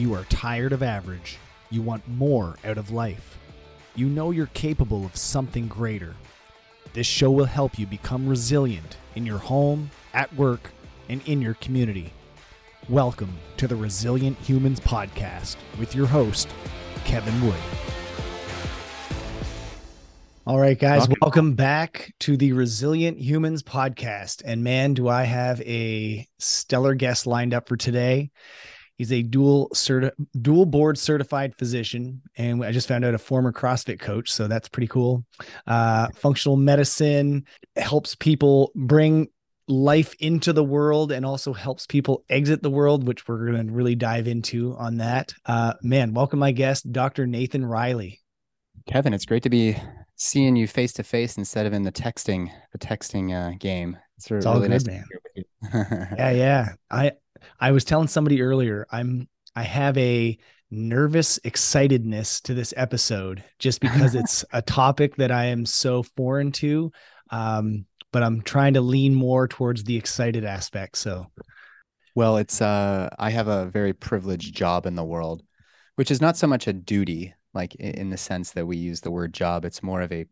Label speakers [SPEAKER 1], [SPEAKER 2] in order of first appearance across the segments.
[SPEAKER 1] You are tired of average. You want more out of life. You know you're capable of something greater. This show will help you become resilient in your home, at work, and in your community. Welcome to the Resilient Humans Podcast with your host, Kevin Wood. All right, guys, welcome. welcome back to the Resilient Humans Podcast. And man, do I have a stellar guest lined up for today. He's a dual certi- dual board certified physician, and I just found out a former CrossFit coach, so that's pretty cool. Uh, functional medicine helps people bring life into the world and also helps people exit the world, which we're going to really dive into on that. Uh, man, welcome my guest, Dr. Nathan Riley.
[SPEAKER 2] Kevin, it's great to be seeing you face to face instead of in the texting the texting uh, game.
[SPEAKER 1] It's, it's really all good, nice man. yeah, yeah. I I was telling somebody earlier, I'm I have a nervous excitedness to this episode just because it's a topic that I am so foreign to. Um, but I'm trying to lean more towards the excited aspect. So
[SPEAKER 2] well, it's uh I have a very privileged job in the world, which is not so much a duty, like in the sense that we use the word job. It's more of a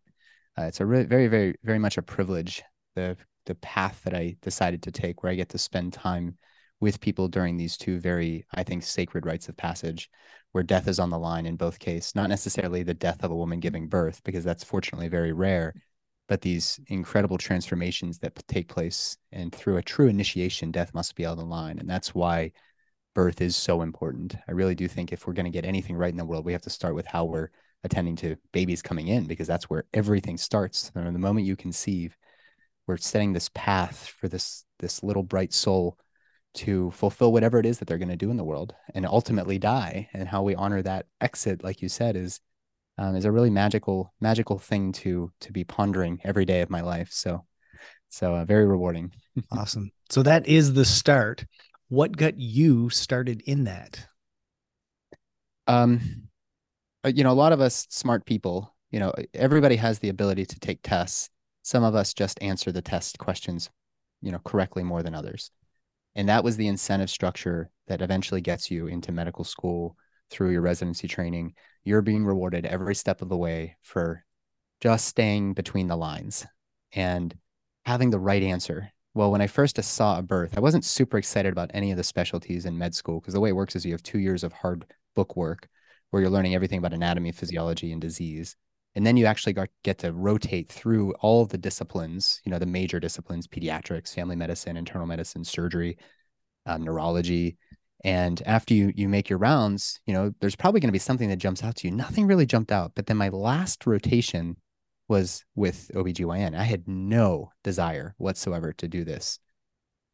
[SPEAKER 2] uh, it's a re- very, very, very much a privilege. The the path that I decided to take, where I get to spend time with people during these two very, I think, sacred rites of passage, where death is on the line in both cases. Not necessarily the death of a woman giving birth, because that's fortunately very rare, but these incredible transformations that take place. And through a true initiation, death must be on the line. And that's why birth is so important. I really do think if we're going to get anything right in the world, we have to start with how we're attending to babies coming in, because that's where everything starts. And the moment you conceive, we're setting this path for this this little bright soul to fulfill whatever it is that they're going to do in the world and ultimately die. And how we honor that exit like you said is um, is a really magical magical thing to to be pondering every day of my life. So so uh, very rewarding.
[SPEAKER 1] Awesome. So that is the start. What got you started in that?
[SPEAKER 2] Um uh, you know a lot of us smart people you know everybody has the ability to take tests. Some of us just answer the test questions you know correctly more than others and that was the incentive structure that eventually gets you into medical school through your residency training. You're being rewarded every step of the way for just staying between the lines and having the right answer. Well, when I first saw a birth, I wasn't super excited about any of the specialties in med school because the way it works is you have two years of hard book work where you're learning everything about anatomy, physiology, and disease and then you actually get to rotate through all of the disciplines you know the major disciplines pediatrics family medicine internal medicine surgery um, neurology and after you you make your rounds you know there's probably going to be something that jumps out to you nothing really jumped out but then my last rotation was with OBGYN. I had no desire whatsoever to do this.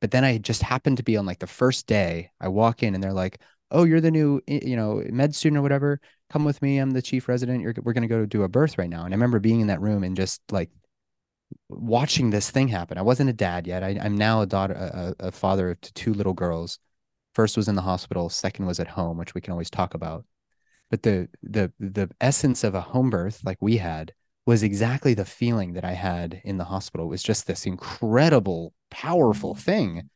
[SPEAKER 2] But then I just happened to be on like the first day. I walk in and they're like, "Oh, you're the new, eh, you know, med student or whatever come with me. I'm the chief resident. You're, we're going to go do a birth right now. And I remember being in that room and just like watching this thing happen. I wasn't a dad yet. I, am now a daughter, a, a father to two little girls. First was in the hospital. Second was at home, which we can always talk about. But the the the essence of a home birth, like we had, was exactly the feeling that I had in the hospital. It was just this incredible, powerful thing.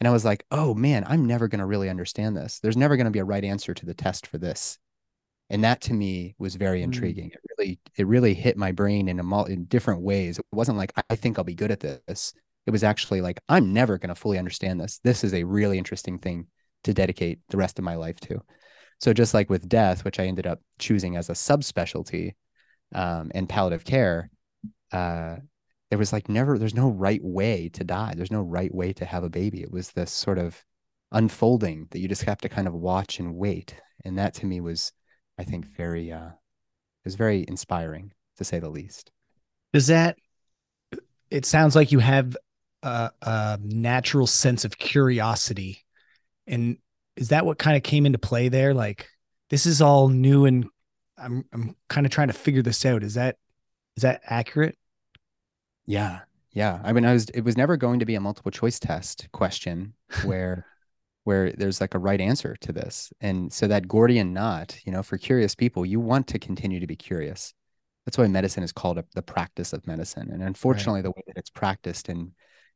[SPEAKER 2] And I was like, oh man, I'm never going to really understand this. There's never going to be a right answer to the test for this. And that to me was very intriguing. Mm. it really it really hit my brain in a in different ways. It wasn't like i think i'll be good at this. It was actually like i'm never going to fully understand this. This is a really interesting thing to dedicate the rest of my life to. So just like with death which i ended up choosing as a subspecialty um, and palliative care uh, there was like never there's no right way to die. There's no right way to have a baby. It was this sort of unfolding that you just have to kind of watch and wait. And that to me was I think very uh is very inspiring to say the least.
[SPEAKER 1] Does that it sounds like you have a, a natural sense of curiosity. And is that what kind of came into play there? Like this is all new and I'm I'm kind of trying to figure this out. Is that is that accurate?
[SPEAKER 2] Yeah. Yeah. I mean I was it was never going to be a multiple choice test question where where there's like a right answer to this. And so that Gordian knot, you know, for curious people, you want to continue to be curious. That's why medicine is called the practice of medicine. And unfortunately, right. the way that it's practiced and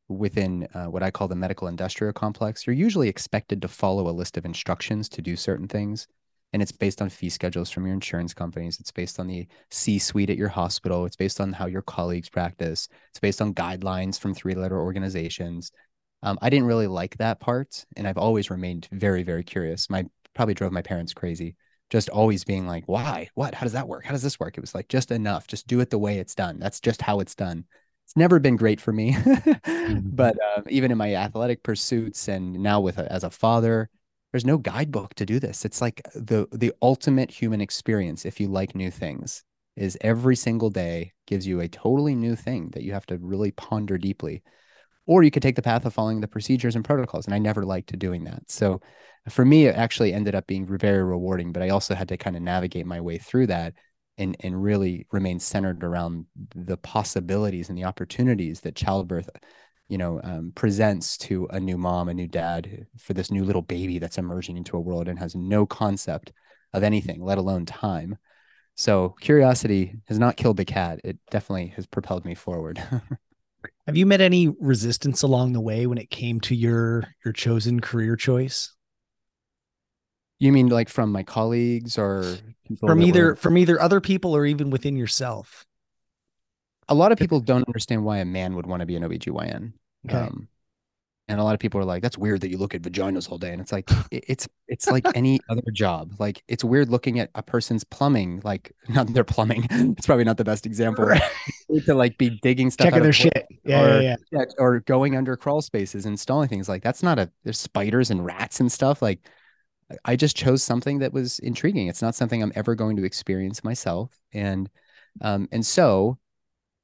[SPEAKER 2] within uh, what I call the medical industrial complex, you're usually expected to follow a list of instructions to do certain things. And it's based on fee schedules from your insurance companies. It's based on the C suite at your hospital. It's based on how your colleagues practice. It's based on guidelines from three letter organizations. Um, I didn't really like that part. And I've always remained very, very curious. My probably drove my parents crazy just always being like, why? What? How does that work? How does this work? It was like just enough. Just do it the way it's done. That's just how it's done it's never been great for me mm-hmm. but uh, even in my athletic pursuits and now with a, as a father there's no guidebook to do this. It's like the the ultimate human experience if you like new things is every single day gives you a totally new thing that you have to really ponder deeply. Or you could take the path of following the procedures and protocols and i never liked doing that. So for me it actually ended up being very rewarding but i also had to kind of navigate my way through that and and really remain centered around the possibilities and the opportunities that childbirth you know um, presents to a new mom a new dad for this new little baby that's emerging into a world and has no concept of anything let alone time. So curiosity has not killed the cat. It definitely has propelled me forward.
[SPEAKER 1] Have you met any resistance along the way when it came to your your chosen career choice?
[SPEAKER 2] You mean like from my colleagues or
[SPEAKER 1] from either were... from either other people or even within yourself?
[SPEAKER 2] A lot of people don't understand why a man would want to be an OBGYN. Okay. Um, and a lot of people are like, that's weird that you look at vaginas all day. And it's like, it's, it's like any other job. Like it's weird looking at a person's plumbing, like not their plumbing. It's probably not the best example right. to like be digging stuff
[SPEAKER 1] Checking their shit. Yeah,
[SPEAKER 2] or,
[SPEAKER 1] yeah,
[SPEAKER 2] yeah. Or going under crawl spaces, installing things like that's not a, there's spiders and rats and stuff. Like I just chose something that was intriguing. It's not something I'm ever going to experience myself. And um, and so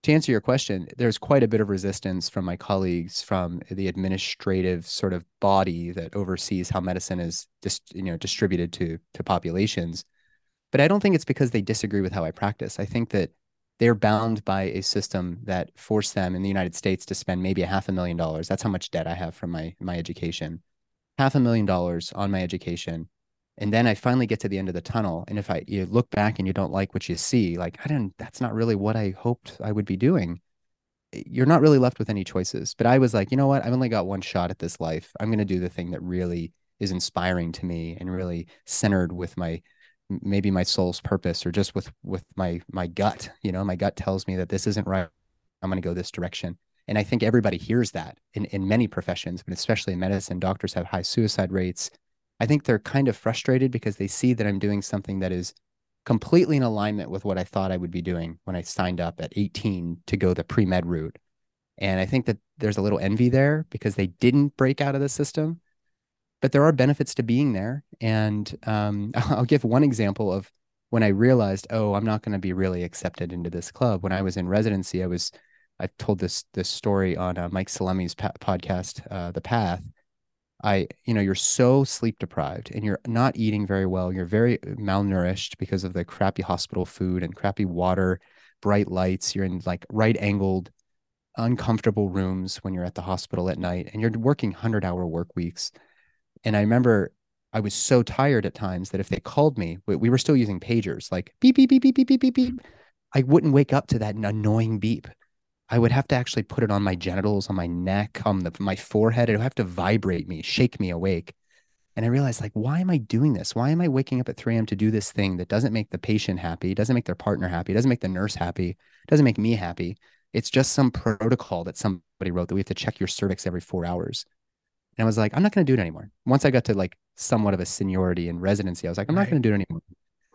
[SPEAKER 2] to answer your question, there's quite a bit of resistance from my colleagues from the administrative sort of body that oversees how medicine is dis- you know distributed to to populations. But I don't think it's because they disagree with how I practice. I think that they're bound by a system that forced them in the United States to spend maybe a half a million dollars. That's how much debt I have from my my education half a million dollars on my education and then i finally get to the end of the tunnel and if i you look back and you don't like what you see like i didn't that's not really what i hoped i would be doing. You're not really left with any choices. But i was like you know what? I've only got one shot at this life. I'm going to do the thing that really is inspiring to me and really centered with my maybe my soul's purpose or just with with my my gut you know? My gut tells me that this isn't right. I'm going to go this direction. And I think everybody hears that in, in many professions, but especially in medicine, doctors have high suicide rates. I think they're kind of frustrated because they see that I'm doing something that is completely in alignment with what I thought I would be doing when I signed up at 18 to go the pre med route. And I think that there's a little envy there because they didn't break out of the system. But there are benefits to being there. And um, I'll give one example of when I realized, oh, I'm not going to be really accepted into this club. When I was in residency, I was I've told this this story on uh, Mike Salemi's pa- podcast, uh, The Path. I, you know, you're so sleep deprived and you're not eating very well. You're very uh, malnourished because of the crappy hospital food and crappy water, bright lights. You're in like right angled, uncomfortable rooms when you're at the hospital at night and you're working 100 hour work weeks. And I remember I was so tired at times that if they called me, we, we were still using pagers, like beep, beep, beep, beep, beep, beep, beep, beep. I wouldn't wake up to that annoying beep I would have to actually put it on my genitals, on my neck, on the my forehead. It would have to vibrate me, shake me awake. And I realized, like, why am I doing this? Why am I waking up at 3 a.m. to do this thing that doesn't make the patient happy, doesn't make their partner happy, doesn't make the nurse happy, doesn't make me happy? It's just some protocol that somebody wrote that we have to check your cervix every four hours. And I was like, I'm not going to do it anymore. Once I got to like somewhat of a seniority in residency, I was like, I'm right. not going to do it anymore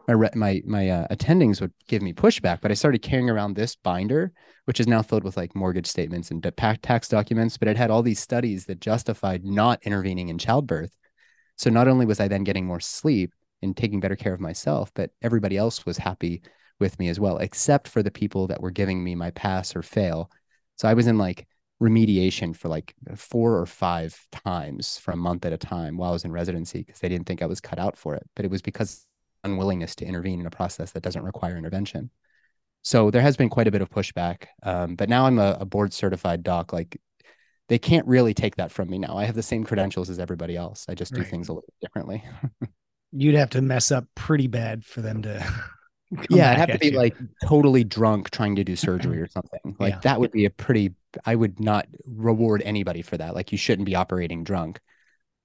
[SPEAKER 2] my my my uh, attendings would give me pushback, but I started carrying around this binder, which is now filled with like mortgage statements and tax documents. But it had all these studies that justified not intervening in childbirth. So not only was I then getting more sleep and taking better care of myself, but everybody else was happy with me as well, except for the people that were giving me my pass or fail. So I was in like remediation for like four or five times for a month at a time while I was in residency because they didn't think I was cut out for it. But it was because unwillingness to intervene in a process that doesn't require intervention. So there has been quite a bit of pushback. Um, but now I'm a, a board certified doc. Like they can't really take that from me now. I have the same credentials as everybody else. I just do right. things a little differently.
[SPEAKER 1] You'd have to mess up pretty bad for them to.
[SPEAKER 2] yeah, I'd have to be you. like totally drunk trying to do surgery or something. Like yeah. that would be a pretty I would not reward anybody for that. Like you shouldn't be operating drunk.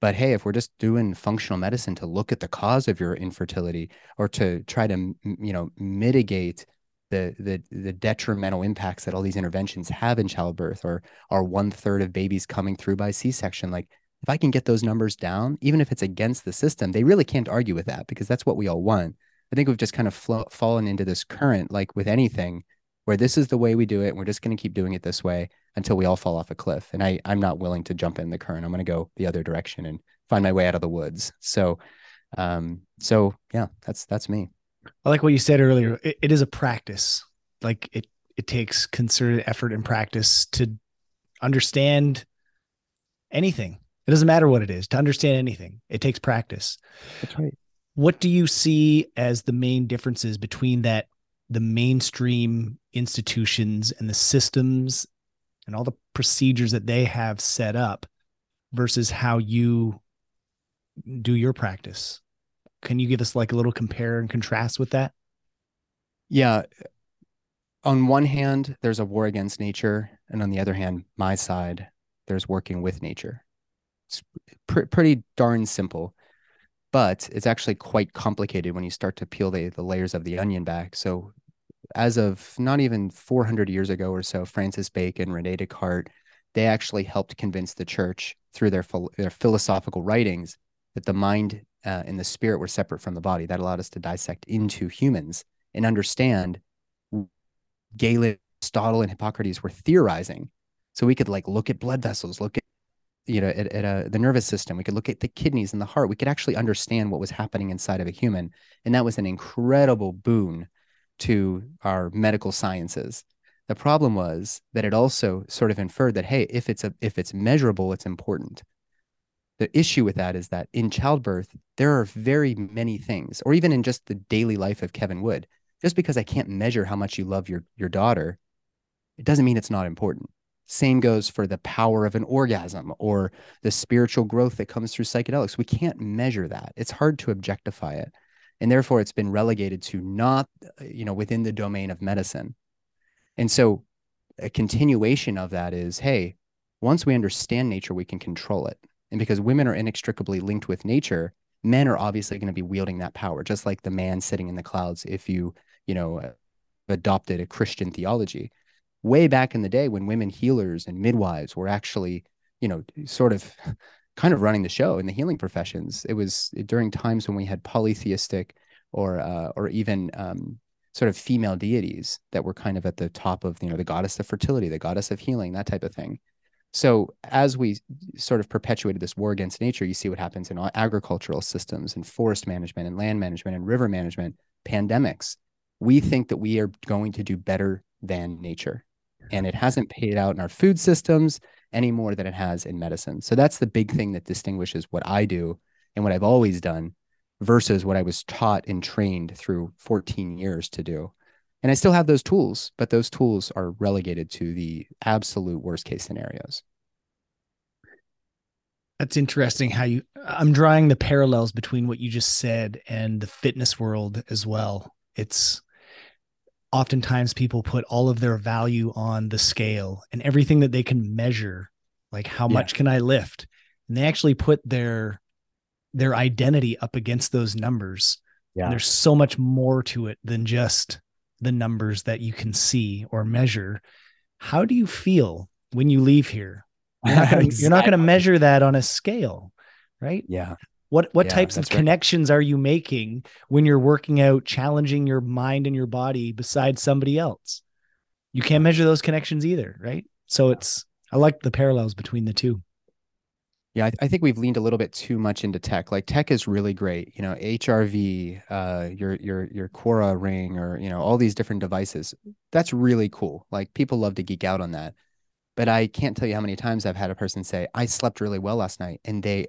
[SPEAKER 2] But hey, if we're just doing functional medicine to look at the cause of your infertility or to try to you know mitigate the the the detrimental impacts that all these interventions have in childbirth or are one third of babies coming through by C-section, like if I can get those numbers down, even if it's against the system, they really can't argue with that because that's what we all want. I think we've just kind of fallen into this current, like with anything, where this is the way we do it. And we're just going to keep doing it this way until we all fall off a cliff. And I, I'm not willing to jump in the current. I'm going to go the other direction and find my way out of the woods. So, um, so yeah, that's that's me.
[SPEAKER 1] I like what you said earlier. it, it is a practice. Like it, it takes concerted effort and practice to understand anything. It doesn't matter what it is to understand anything. It takes practice.
[SPEAKER 2] That's right.
[SPEAKER 1] What do you see as the main differences between that the mainstream institutions and the systems and all the procedures that they have set up versus how you do your practice? Can you give us like a little compare and contrast with that?
[SPEAKER 2] Yeah. On one hand, there's a war against nature. And on the other hand, my side, there's working with nature. It's pr- pretty darn simple but it's actually quite complicated when you start to peel the, the layers of the onion back. So, as of not even 400 years ago or so, Francis Bacon, Rene Descartes, they actually helped convince the church through their, their philosophical writings that the mind uh, and the spirit were separate from the body. That allowed us to dissect into humans and understand Galen, Aristotle, and Hippocrates were theorizing. So we could like look at blood vessels, look at you know at, at a, the nervous system we could look at the kidneys and the heart we could actually understand what was happening inside of a human and that was an incredible boon to our medical sciences the problem was that it also sort of inferred that hey if it's a if it's measurable it's important the issue with that is that in childbirth there are very many things or even in just the daily life of kevin wood just because i can't measure how much you love your your daughter it doesn't mean it's not important same goes for the power of an orgasm or the spiritual growth that comes through psychedelics. We can't measure that. It's hard to objectify it. And therefore, it's been relegated to not, you know, within the domain of medicine. And so, a continuation of that is hey, once we understand nature, we can control it. And because women are inextricably linked with nature, men are obviously going to be wielding that power, just like the man sitting in the clouds. If you, you know, adopted a Christian theology, way back in the day when women healers and midwives were actually, you know, sort of kind of running the show in the healing professions. It was during times when we had polytheistic or uh, or even um, sort of female deities that were kind of at the top of you know the goddess of fertility, the goddess of healing, that type of thing. So as we sort of perpetuated this war against nature, you see what happens in agricultural systems and forest management and land management and river management, pandemics. We think that we are going to do better than nature and it hasn't paid out in our food systems any more than it has in medicine. So that's the big thing that distinguishes what I do and what I've always done versus what I was taught and trained through 14 years to do. And I still have those tools, but those tools are relegated to the absolute worst case scenarios.
[SPEAKER 1] That's interesting how you I'm drawing the parallels between what you just said and the fitness world as well. It's oftentimes people put all of their value on the scale and everything that they can measure like how yeah. much can i lift? And they actually put their their identity up against those numbers. Yeah. and there's so much more to it than just the numbers that you can see or measure. How do you feel when you leave here? You're not gonna, exactly. to measure that on a scale right?
[SPEAKER 2] Yeah
[SPEAKER 1] what what yeah, types of connections right. are you making when you're working out, challenging your mind and your body beside somebody else? You can't measure those connections either, right? So it's I like the parallels between the two.
[SPEAKER 2] Yeah, I, I, think we've leaned a little bit too much into tech. Like tech is really great, you know, HRV, uh, your your your Oura ring, or you know, all these different devices. That's really cool. Like people love to geek out on that. But I can't tell you how many times I've had a person say, "I slept really well last night," and they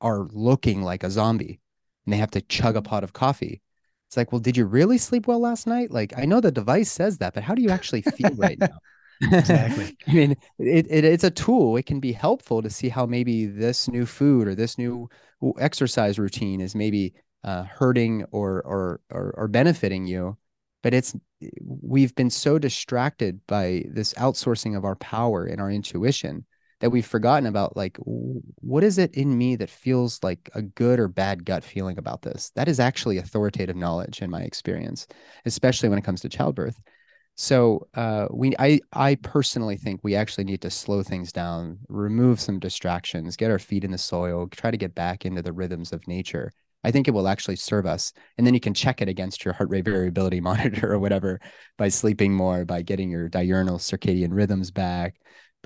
[SPEAKER 2] are looking like a zombie and they have to chug a pot of coffee. It's like, well, did you really sleep well last night? Like, I know the device says that, but how do you actually feel right now?
[SPEAKER 1] exactly.
[SPEAKER 2] I mean, it, it, it's a tool. It can be helpful to see how maybe this new food or this new exercise routine is maybe uh, hurting or, or or or benefiting you but it's we've been so distracted by this outsourcing of our power and our intuition that we've forgotten about like what is it in me that feels like a good or bad gut feeling about this that is actually authoritative knowledge in my experience especially when it comes to childbirth so uh, we i i personally think we actually need to slow things down remove some distractions get our feet in the soil try to get back into the rhythms of nature I think it will actually serve us. And then you can check it against your heart rate variability monitor or whatever by sleeping more, by getting your diurnal circadian rhythms back,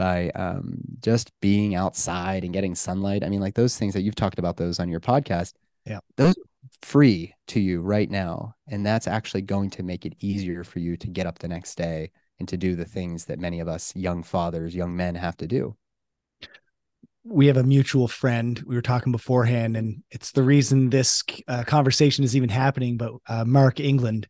[SPEAKER 2] by um, just being outside and getting sunlight. I mean, like those things that you've talked about those on your podcast.
[SPEAKER 1] Yeah.
[SPEAKER 2] Those free to you right now. And that's actually going to make it easier for you to get up the next day and to do the things that many of us young fathers, young men have to do
[SPEAKER 1] we have a mutual friend. We were talking beforehand, and it's the reason this uh, conversation is even happening. But uh, Mark England,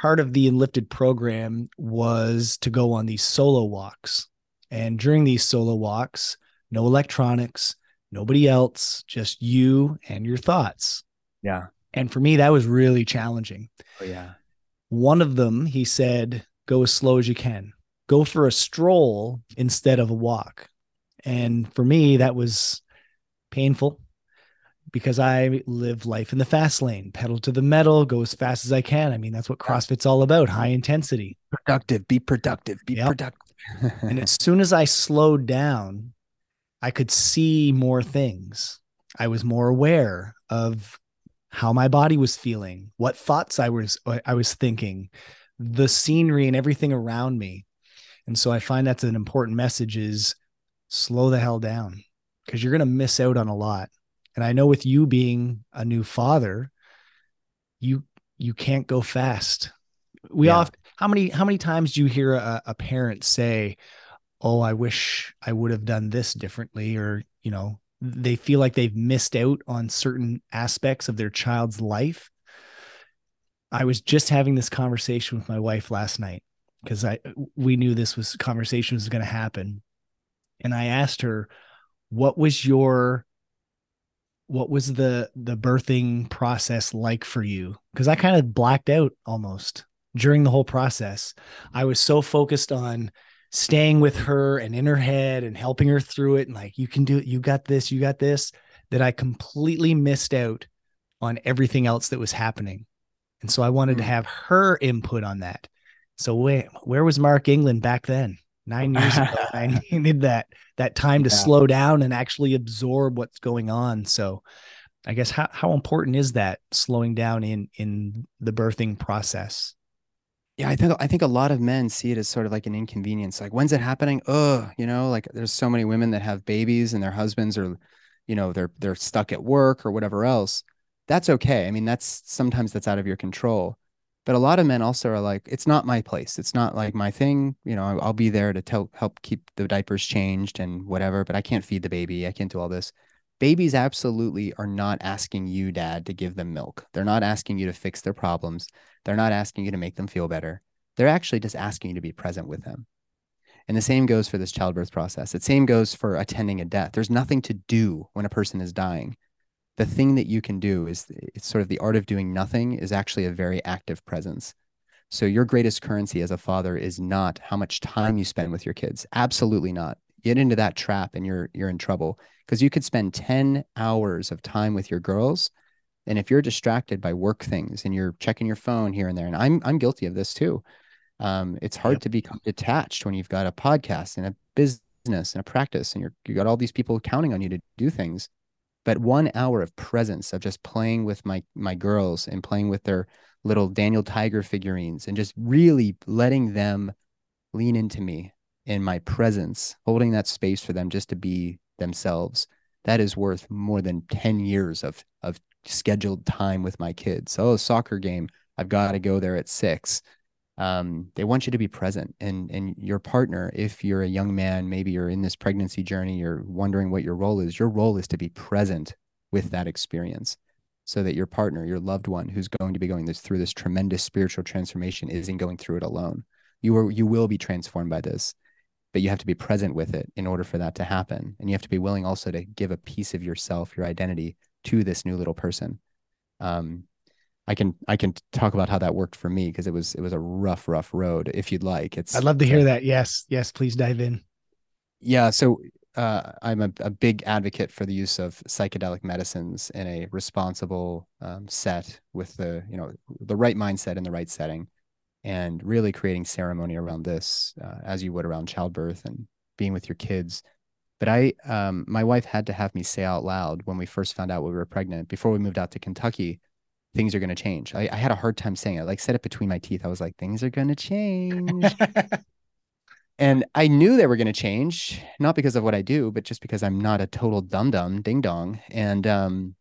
[SPEAKER 1] part of the Enlifted program was to go on these solo walks. And during these solo walks, no electronics, nobody else, just you and your thoughts.
[SPEAKER 2] Yeah.
[SPEAKER 1] And for me, that was really challenging.
[SPEAKER 2] Oh, yeah.
[SPEAKER 1] One of them, he said, go as slow as you can. Go for a stroll instead of a walk and for me, that was painful because I live life in the fast lane, pedal to the metal, go as fast as I can. I mean, that's what CrossFit's all about high intensity.
[SPEAKER 2] Productive, be productive, be yep. productive.
[SPEAKER 1] and as soon as I slowed down, I could see more things. I was more aware of how my body was feeling, what thoughts I was uh, I was thinking, the scenery and everything around me. And so I find that's an important message is slow the hell down because you're going to miss out on a lot. And I know with you being a new father, you you can't go fast. We yeah. often how many how many times do you hear a, a parent say, "Oh, I wish I would have done this differently," or you know, they feel like they've missed out on certain aspects of their child's life. I was just having this conversation with my wife last night because I we knew this was conversation was going to happen and I asked her, "What was your what was the the birthing process like for you?" Because I kind of blacked out almost during the whole process. I was so focused on staying with her and in her head and helping her through it and like you can do it, you got this, you got this, that I completely missed out on everything else that was happening. And so I wanted mm. to have her input on that. So where where was Mark England back then? nine years ago. I needed that that time to yeah. slow down and actually absorb what's going on. So I guess how how important is that slowing down in in the birthing process?
[SPEAKER 2] Yeah, I think I think a lot of men see it as sort of like an inconvenience. Like, when's it happening? Oh, you know, like there's so many women that have babies and their husbands are, you know, they're they're stuck at work or whatever else. That's okay. I mean, that's sometimes that's out of your control but a lot of men also are like it's not my place it's not like my thing you know i'll be there to tell, help keep the diapers changed and whatever but i can't feed the baby i can't do all this babies absolutely are not asking you dad to give them milk. They're not asking you to fix their problems. They're not asking you to make them feel better. They're actually just asking you to be present with them. And the same goes for this childbirth process. The same goes for attending a death. There's nothing to do when a person is dying. The thing that you can do is it's sort of the art of doing nothing is actually a very active presence. So your greatest currency as a father is not how much time you spend with your kids. Absolutely not. Get into that trap and you're you're in trouble because you could spend 10 hours of time with your girls and if you're distracted by work things and you're checking your phone here and there and I'm I'm guilty of this too. Um, it's hard yep. to become detached when you've got a podcast and a business and a practice and you're you got all these people counting on you to do things but one hour of presence of just playing with my my girls and playing with their little Daniel Tiger figurines and just really letting them lean into me in my presence, holding that space for them just to be themselves. That is worth more than 10 years of of scheduled time with my kids. Oh, soccer game, I've got to go there at 6 um, they want you to be present and and your partner if you're a young man maybe you're in this pregnancy journey you're wondering what your role is your role is to be present with that experience so that your partner your loved one who's going to be going this through this tremendous spiritual transformation isn't going through it alone you are you will be transformed by this but you have to be present with it in order for that to happen and you have to be willing also to give a piece of yourself your identity to this new little person Um, I can I can talk about how that worked for me because it was it was a rough rough road. If you'd like, it's.
[SPEAKER 1] I'd love to hear that. Yes, yes, please dive in.
[SPEAKER 2] Yeah, so uh, I'm a, a, big advocate for the use of psychedelic medicines in a responsible um, set with the you know the right mindset in the right setting, and really creating ceremony around this uh, as you would around childbirth and being with your kids. But I, um, my wife had to have me say out loud when we first found out we were pregnant before we moved out to Kentucky, things are going to change. I, I had a hard time saying it, like said it between my teeth. I was like, things are going to change. and I knew they were going to change, not because of what I do, but just because I'm not a total dum dum ding dong. And um,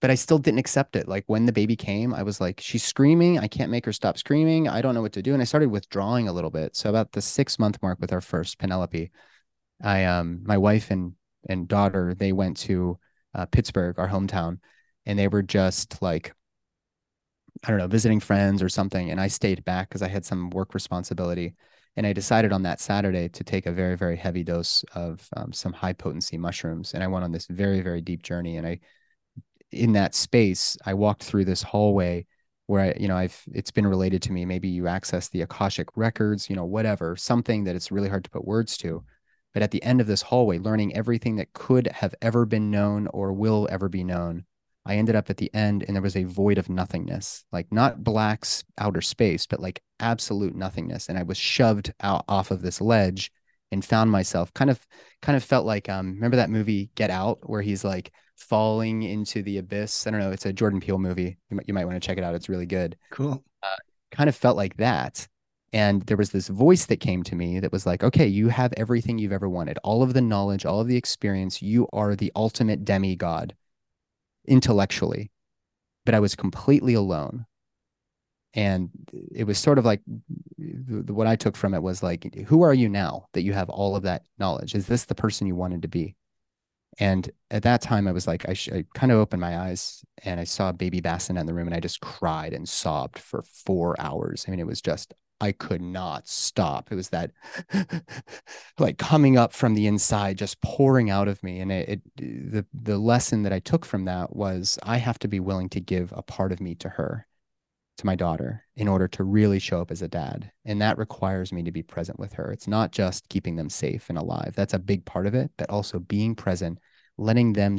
[SPEAKER 2] but I still didn't accept it. Like when the baby came, I was like, she's screaming. I can't make her stop screaming. I don't know what to do. And I started withdrawing a little bit. So about the six month mark with our first Penelope, I um my wife and and daughter they went to uh, Pittsburgh, our hometown, and they were just like I don't know, visiting friends or something. And I stayed back because I had some work responsibility. And I decided on that Saturday to take a very, very heavy dose of um, some high potency mushrooms. And I went on this very, very deep journey. And I, in that space, I walked through this hallway where I, you know, I've, it's been related to me. Maybe you access the Akashic records, you know, whatever, something that it's really hard to put words to. But at the end of this hallway, learning everything that could have ever been known or will ever be known I ended up at the end and there was a void of nothingness, like not black's outer space, but like absolute nothingness. And I was shoved out off of this ledge and found myself kind of kind of felt like um remember that movie Get Out where he's like falling into the abyss. I don't know, it's a Jordan Peele movie. You might you might want to check it out. It's really good.
[SPEAKER 1] Cool.
[SPEAKER 2] Uh, kind of felt like that. And there was this voice that came to me that was like, okay, you have everything you've ever wanted, all of the knowledge, all of the experience. You are the ultimate demigod intellectually, but I was completely alone. And it was sort of like what I took from it was like, who are you now that you have all of that knowledge? Is this the person you wanted to be? And at that time, I was like, I, sh- I kind of opened my eyes and I saw baby Bassinet in the room and I just cried and sobbed for four hours. I mean, it was just I could not stop. It was that like coming up from the inside, just pouring out of me. And it, it, the the lesson that I took from that was I have to be willing to give a part of me to her, to my daughter, in order to really show up as a dad. And that requires me to be present with her. It's not just keeping them safe and alive. That's a big part of it, but also being present, letting them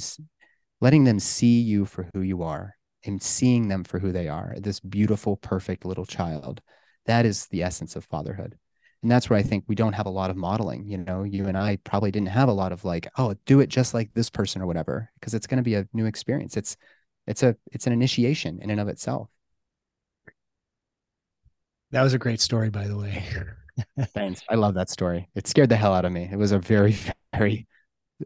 [SPEAKER 2] letting them see you for who you are and seeing them for who they are. This beautiful, perfect little child that is the essence of fatherhood and that's where i think we don't have a lot of modeling you know you and i probably didn't have a lot of like oh do it just like this person or whatever because it's going to be a new experience it's it's a it's an initiation in and of itself
[SPEAKER 1] that was a great story by the way
[SPEAKER 2] thanks i love that story it scared the hell out of me it was a very very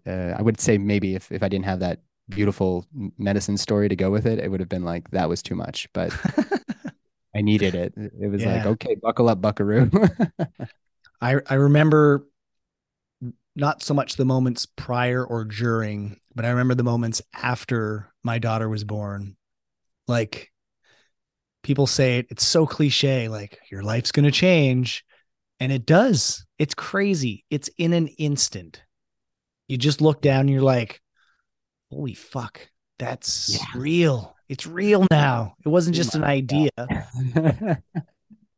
[SPEAKER 2] uh, i would say maybe if, if i didn't have that beautiful medicine story to go with it it would have been like that was too much but I needed it. It was yeah. like, okay, buckle up, buckaroo.
[SPEAKER 1] I I remember not so much the moments prior or during, but I remember the moments after my daughter was born. Like people say it, it's so cliche, like your life's gonna change. And it does. It's crazy. It's in an instant. You just look down and you're like, holy fuck, that's yeah. real it's real now. It wasn't just an idea.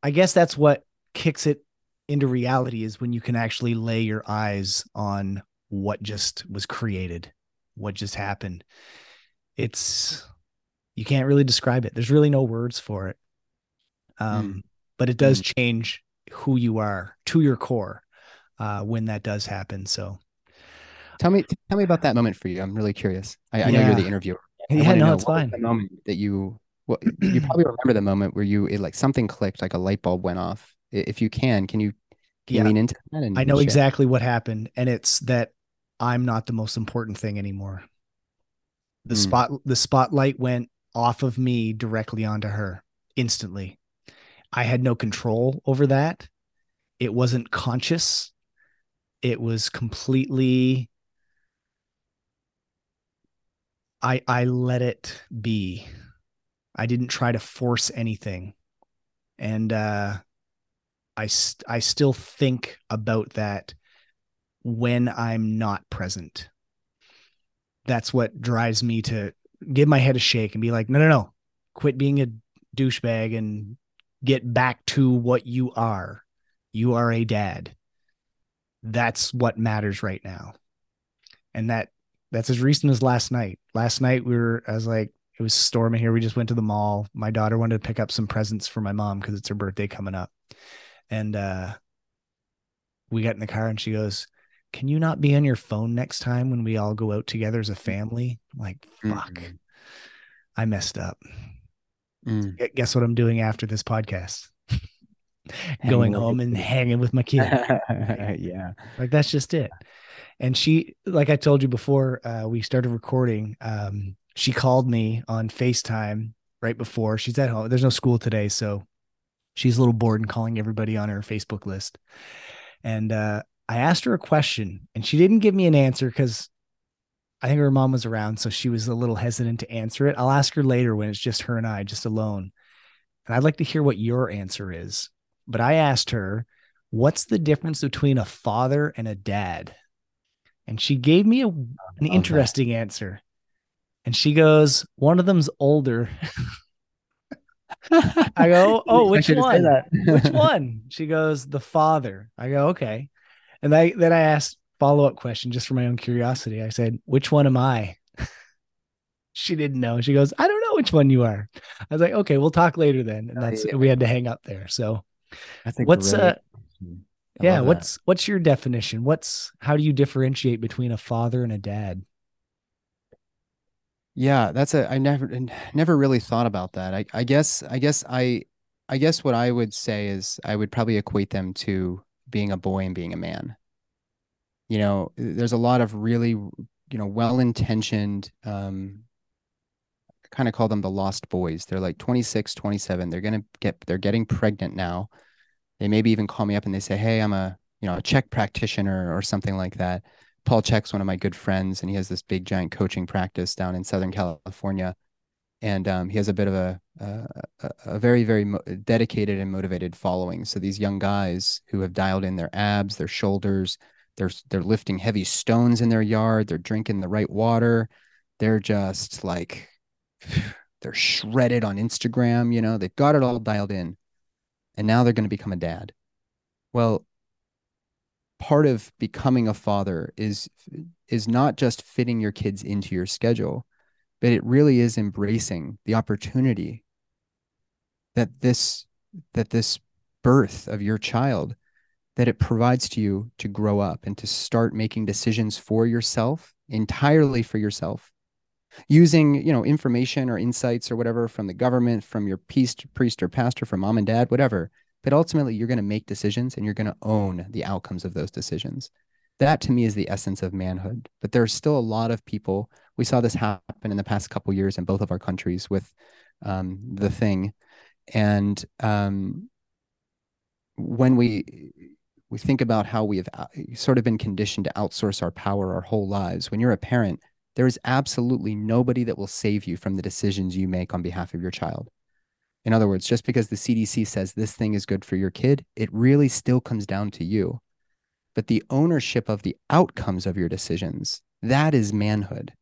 [SPEAKER 1] I guess that's what kicks it into reality is when you can actually lay your eyes on what just was created, what just happened. It's you can't really describe it. There's really no words for it. Um, mm. but it does mm. change who you are to your core uh, when that does happen. So
[SPEAKER 2] tell me tell me about that moment for you. I'm really curious. I, I know you're the interviewer.
[SPEAKER 1] yeah, no, it's fine.
[SPEAKER 2] The moment that you, well, you probably remember the moment where you, it like something clicked, like a light bulb went off. If you can, can you, can yeah. you lean into that?
[SPEAKER 1] And, I know exactly what happened, and it's that I'm not the most important thing anymore. The mm. spot, the spotlight went off of me directly onto her instantly. I had no control over that. It wasn't conscious. It was completely I I let it be. I didn't try to force anything. And uh I st- I still think about that when I'm not present. That's what drives me to give my head a shake and be like, no, no, no, quit being a douchebag and get back to what you are. You are a dad. That's what matters right now. And that that's as recent as last night. Last night we were I was like, it was storming here. We just went to the mall. My daughter wanted to pick up some presents for my mom because it's her birthday coming up. And uh we got in the car and she goes, Can you not be on your phone next time when we all go out together as a family? I'm like, fuck. Mm-hmm. I messed up. Mm. Guess what I'm doing after this podcast? Going home and hanging with my kid.
[SPEAKER 2] yeah.
[SPEAKER 1] Like that's just it. And she, like I told you before uh, we started recording, um, she called me on FaceTime right before. She's at home. There's no school today. So she's a little bored and calling everybody on her Facebook list. And uh, I asked her a question and she didn't give me an answer because I think her mom was around, so she was a little hesitant to answer it. I'll ask her later when it's just her and I, just alone. And I'd like to hear what your answer is. But I asked her, what's the difference between a father and a dad? And she gave me a, an interesting answer. And she goes, one of them's older. I go, oh, which one? which one? She goes, the father. I go, okay. And I then I asked, follow up question just for my own curiosity. I said, Which one am I? she didn't know. She goes, I don't know which one you are. I was like, Okay, we'll talk later then. And that's, yeah. we had to hang up there. So, I think what's, really- uh, yeah, what's, what's your definition? What's, how do you differentiate between a father and a dad?
[SPEAKER 2] Yeah, that's a I never never really thought about that. I I guess I guess I I guess what I would say is I would probably equate them to being a boy and being a man. You know there's a lot of really you know well-intentioned um kind of call them the lost boys. They're like 26 27 they're going to get they're getting pregnant now. They maybe even call me up and they say hey i'm a you know a CHEK practitioner or something like that. Paul CHEK's one of my good friends and he has this big giant coaching practice down in southern california. And um, he has a bit of a, a, a very very mo- dedicated and motivated following so these young guys who have dialed in their abs their shoulders they're they're lifting heavy stones in their yard. They're drinking the right water. They're just like they're shredded on Instagram. You know, they've got it all dialed in, and now they're going to become a dad. Well, part of becoming a father is is not just fitting your kids into your schedule, but it really is embracing the opportunity that this that this birth of your child that it provides to you to grow up and to start making decisions for yourself entirely for yourself using you know information or insights or whatever from the government from your priest priest or pastor from mom and dad whatever but ultimately you're going to make decisions and you're going to own the outcomes of those decisions. That to me is the essence of manhood. But there's still a lot of people we saw this happen in the past couple years in both of our countries with um, the thing and um, when we we think about how we have uh, sort of been conditioned to outsource our power our whole lives. When you're a parent, there is absolutely nobody that will save you from the decisions you make on behalf of your child. In other words, just because the CDC says this thing is good for your kid, it really still comes down to you. But the ownership of the outcomes of your decisions, that is manhood.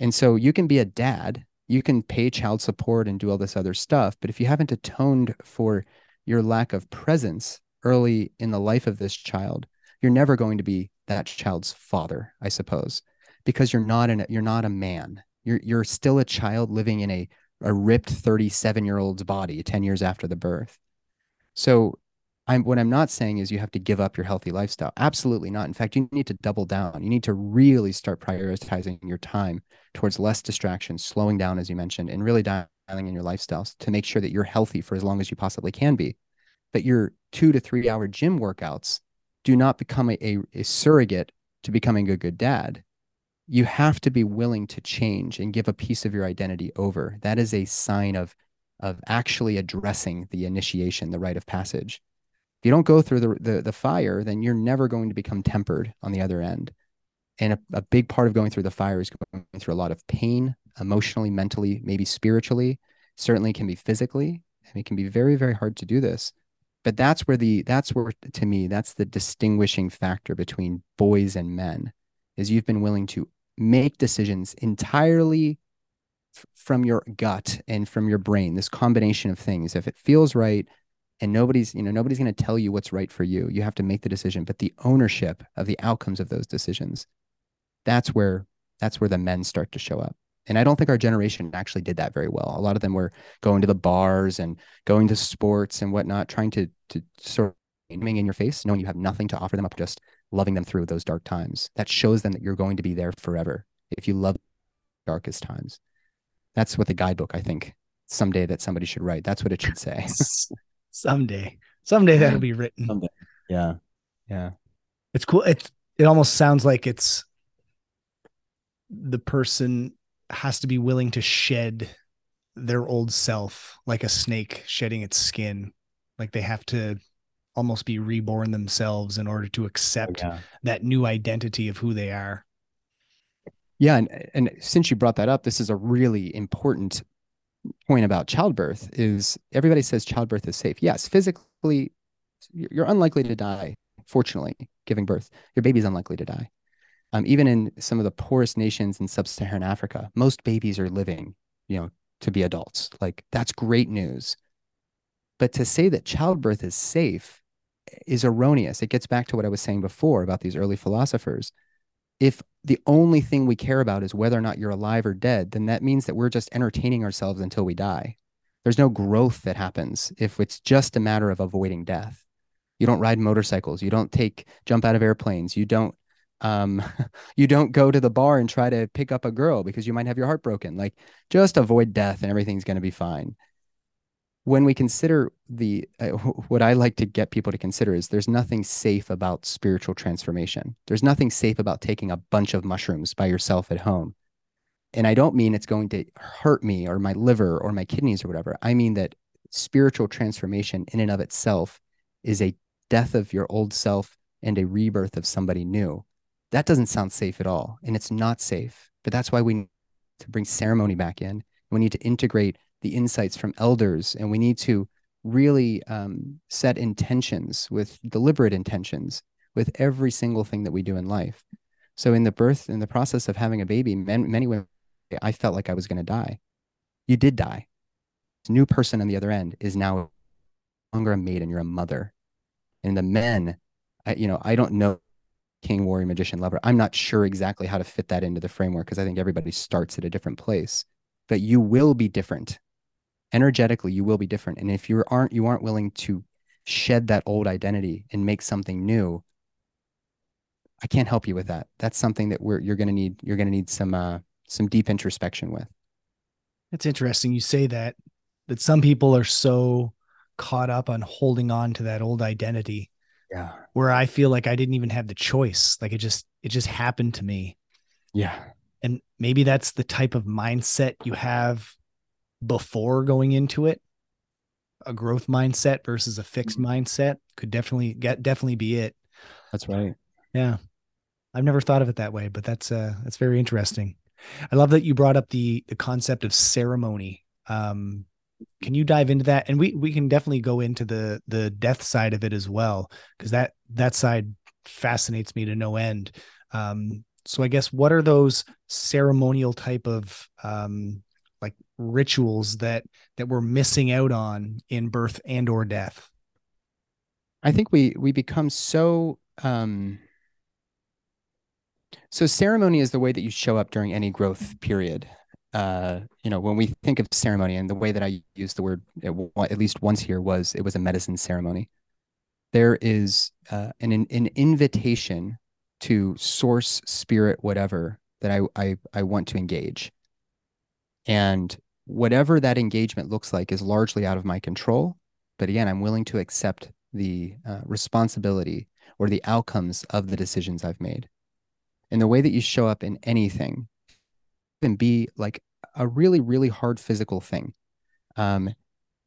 [SPEAKER 2] And so you can be a dad, you can pay child support and do all this other stuff. But if you haven't atoned for your lack of presence early in the life of this child, you're never going to be that child's father, I suppose, because you're not an you're not a man. You're you're still a child living in a a ripped 37 year old's body 10 years after the birth. So I'm what I'm not saying is you have to give up your healthy lifestyle. Absolutely not. In fact, you need to double down. You need to really start prioritizing your time towards less distractions, slowing down, as you mentioned, and really dialing in your lifestyles to make sure that you're healthy for as long as you possibly can be. But your two to three hour gym workouts do not become a, a, a surrogate to becoming a good dad. You have to be willing to change and give a piece of your identity over. That is a sign of, of actually addressing the initiation, the rite of passage. If you don't go through the, the, the fire, then you're never going to become tempered on the other end. And a, a big part of going through the fire is going through a lot of pain, emotionally, mentally, maybe spiritually, certainly can be physically. And it can be very, very hard to do this but that's where the that's where to me that's the distinguishing factor between boys and men is you've been willing to make decisions entirely from your gut and from your brain, this combination of things. If it feels right and nobody's, you know, nobody's going to tell you what's right for you, you have to make the decision. But the ownership of the outcomes of those decisions, that's where that's where the men start to show up. And I don't think our generation actually did that very well. A lot of them were going to the bars and going to sports and whatnot, trying to to sort of in your face, knowing you have nothing to offer them up, just loving them through those dark times. That shows them that you're going to be there forever if you love darkest times. That's what the guidebook, I think, someday that somebody should write. That's what it should say.
[SPEAKER 1] someday. Someday that'll be written.
[SPEAKER 2] Someday. Yeah. Yeah.
[SPEAKER 1] It's cool. It's it almost sounds like it's the person has to be willing to shed their old self like a snake shedding its skin. Like they have to almost be reborn themselves in order to accept oh, yeah. that new identity of who they are.
[SPEAKER 2] Yeah, and and since you brought that up, this is a really important point about childbirth is everybody says childbirth is safe. Yes, physically you're unlikely to die, fortunately, giving birth. Your baby's unlikely to die. Um, even in some of the poorest nations in sub-Saharan Africa, most babies are living, you know, to be adults. Like that's great news. But to say that childbirth is safe is erroneous. It gets back to what I was saying before about these early philosophers. If the only thing we care about is whether or not you're alive or dead, then that means that we're just entertaining ourselves until we die. There's no growth that happens if it's just a matter of avoiding death. You don't ride motorcycles. You don't take jump out of airplanes. You don't um you don't go to the bar and try to pick up a girl because you might have your heart broken. Like just avoid death and everything's going to be fine when we consider the uh, what i like to get people to consider is there's nothing safe about spiritual transformation. There's nothing safe about taking a bunch of mushrooms by yourself at home. And i don't mean it's going to hurt me or my liver or my kidneys or whatever. I mean that spiritual transformation in and of itself is a death of your old self and a rebirth of somebody new. That doesn't sound safe at all and it's not safe. But that's why we need to bring ceremony back in. We need to integrate the insights from elders and we need to really um, set intentions with deliberate intentions with every single thing that we do in life. So in the birth in the process of having a baby many, many women i felt like i was going to die. You did die. This new person on the other end is now no longer a maiden you're a mother. And the men I, you know i don't know king warrior magician lover. I'm not sure exactly how to fit that into the framework because i think everybody starts at a different place. But you will be different energetically you will be different. And if you aren't you aren't willing to shed that old identity and make something new i can't help you with that. That's something that we're you're going to need you're going to need some uh some deep introspection with.
[SPEAKER 1] It's interesting you say that that some people are so caught up on holding on to that old identity
[SPEAKER 2] yeah.
[SPEAKER 1] where i feel like i didn't even have the choice. Like it just it just happened to me.
[SPEAKER 2] Yeah.
[SPEAKER 1] And maybe that's the type of mindset you have before going into it a growth mindset versus a fixed mm-hmm. mindset could definitely get definitely be it.
[SPEAKER 2] That's right.
[SPEAKER 1] Yeah. I've never thought of it that way but that's uh that's very interesting. I love that you brought up the the concept of ceremony. Um can you dive into that? And we we can definitely go into the the death side of it as well because that that side fascinates me to no end. Um so i guess what are those ceremonial type of um rituals that that we're missing out on in birth and or death.
[SPEAKER 2] I think we we become so um so ceremony is the way that you show up during any growth period. Uh you know when we think of ceremony and the way that i use the word at, at least once here was it was a medicine ceremony. There is uh, an an invitation to source spirit whatever that I, I i want to engage. And whatever that engagement looks like is largely out of my control. But again, I'm willing to accept the uh, responsibility or the outcomes of the decisions I've made. And the way that you show up in anything can be like a really, really hard physical thing. Um,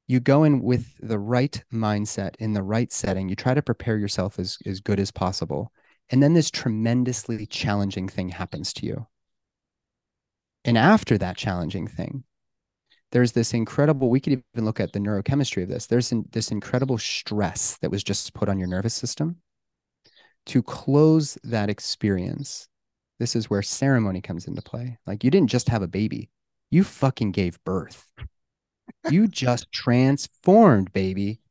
[SPEAKER 2] you go in with the right mindset in the right setting. You try to prepare yourself as, as good as possible. And then this tremendously challenging thing happens to you. And after that challenging thing, there's this incredible, we could even look at the neurochemistry of this. There's this incredible stress that was just put on your nervous system. To close that experience, this is where ceremony comes into play. Like you didn't just have a baby, You fucking gave birth. You just transformed, baby.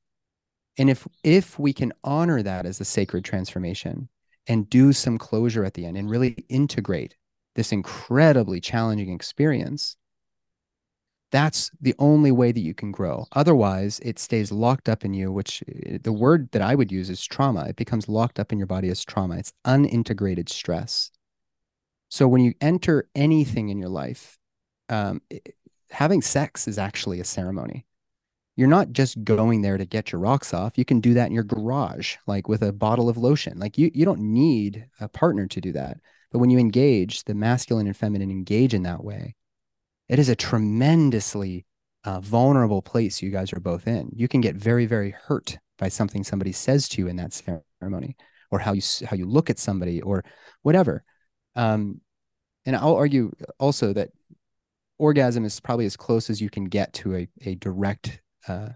[SPEAKER 2] And if if we can honor that as a sacred transformation and do some closure at the end and really integrate this incredibly challenging experience, that's the only way that you can grow. Otherwise, it stays locked up in you, which eh, the word that I would use is trauma. It becomes locked up in your body as trauma. It's unintegrated stress. So when you enter anything in your life, um, it, having sex is actually a ceremony. You're not just going there to get your rocks off. You can do that in your garage, like with a bottle of lotion. Like you, you don't need a partner to do that. But when you engage, the masculine and feminine engage in that way it is a tremendously uh, vulnerable place you guys are both in. You can get very, very hurt by something somebody says to you in that ceremony, or how you how you look at somebody, or whatever. Um, and I'll argue also that orgasm is probably as close as you can get to a a direct uh,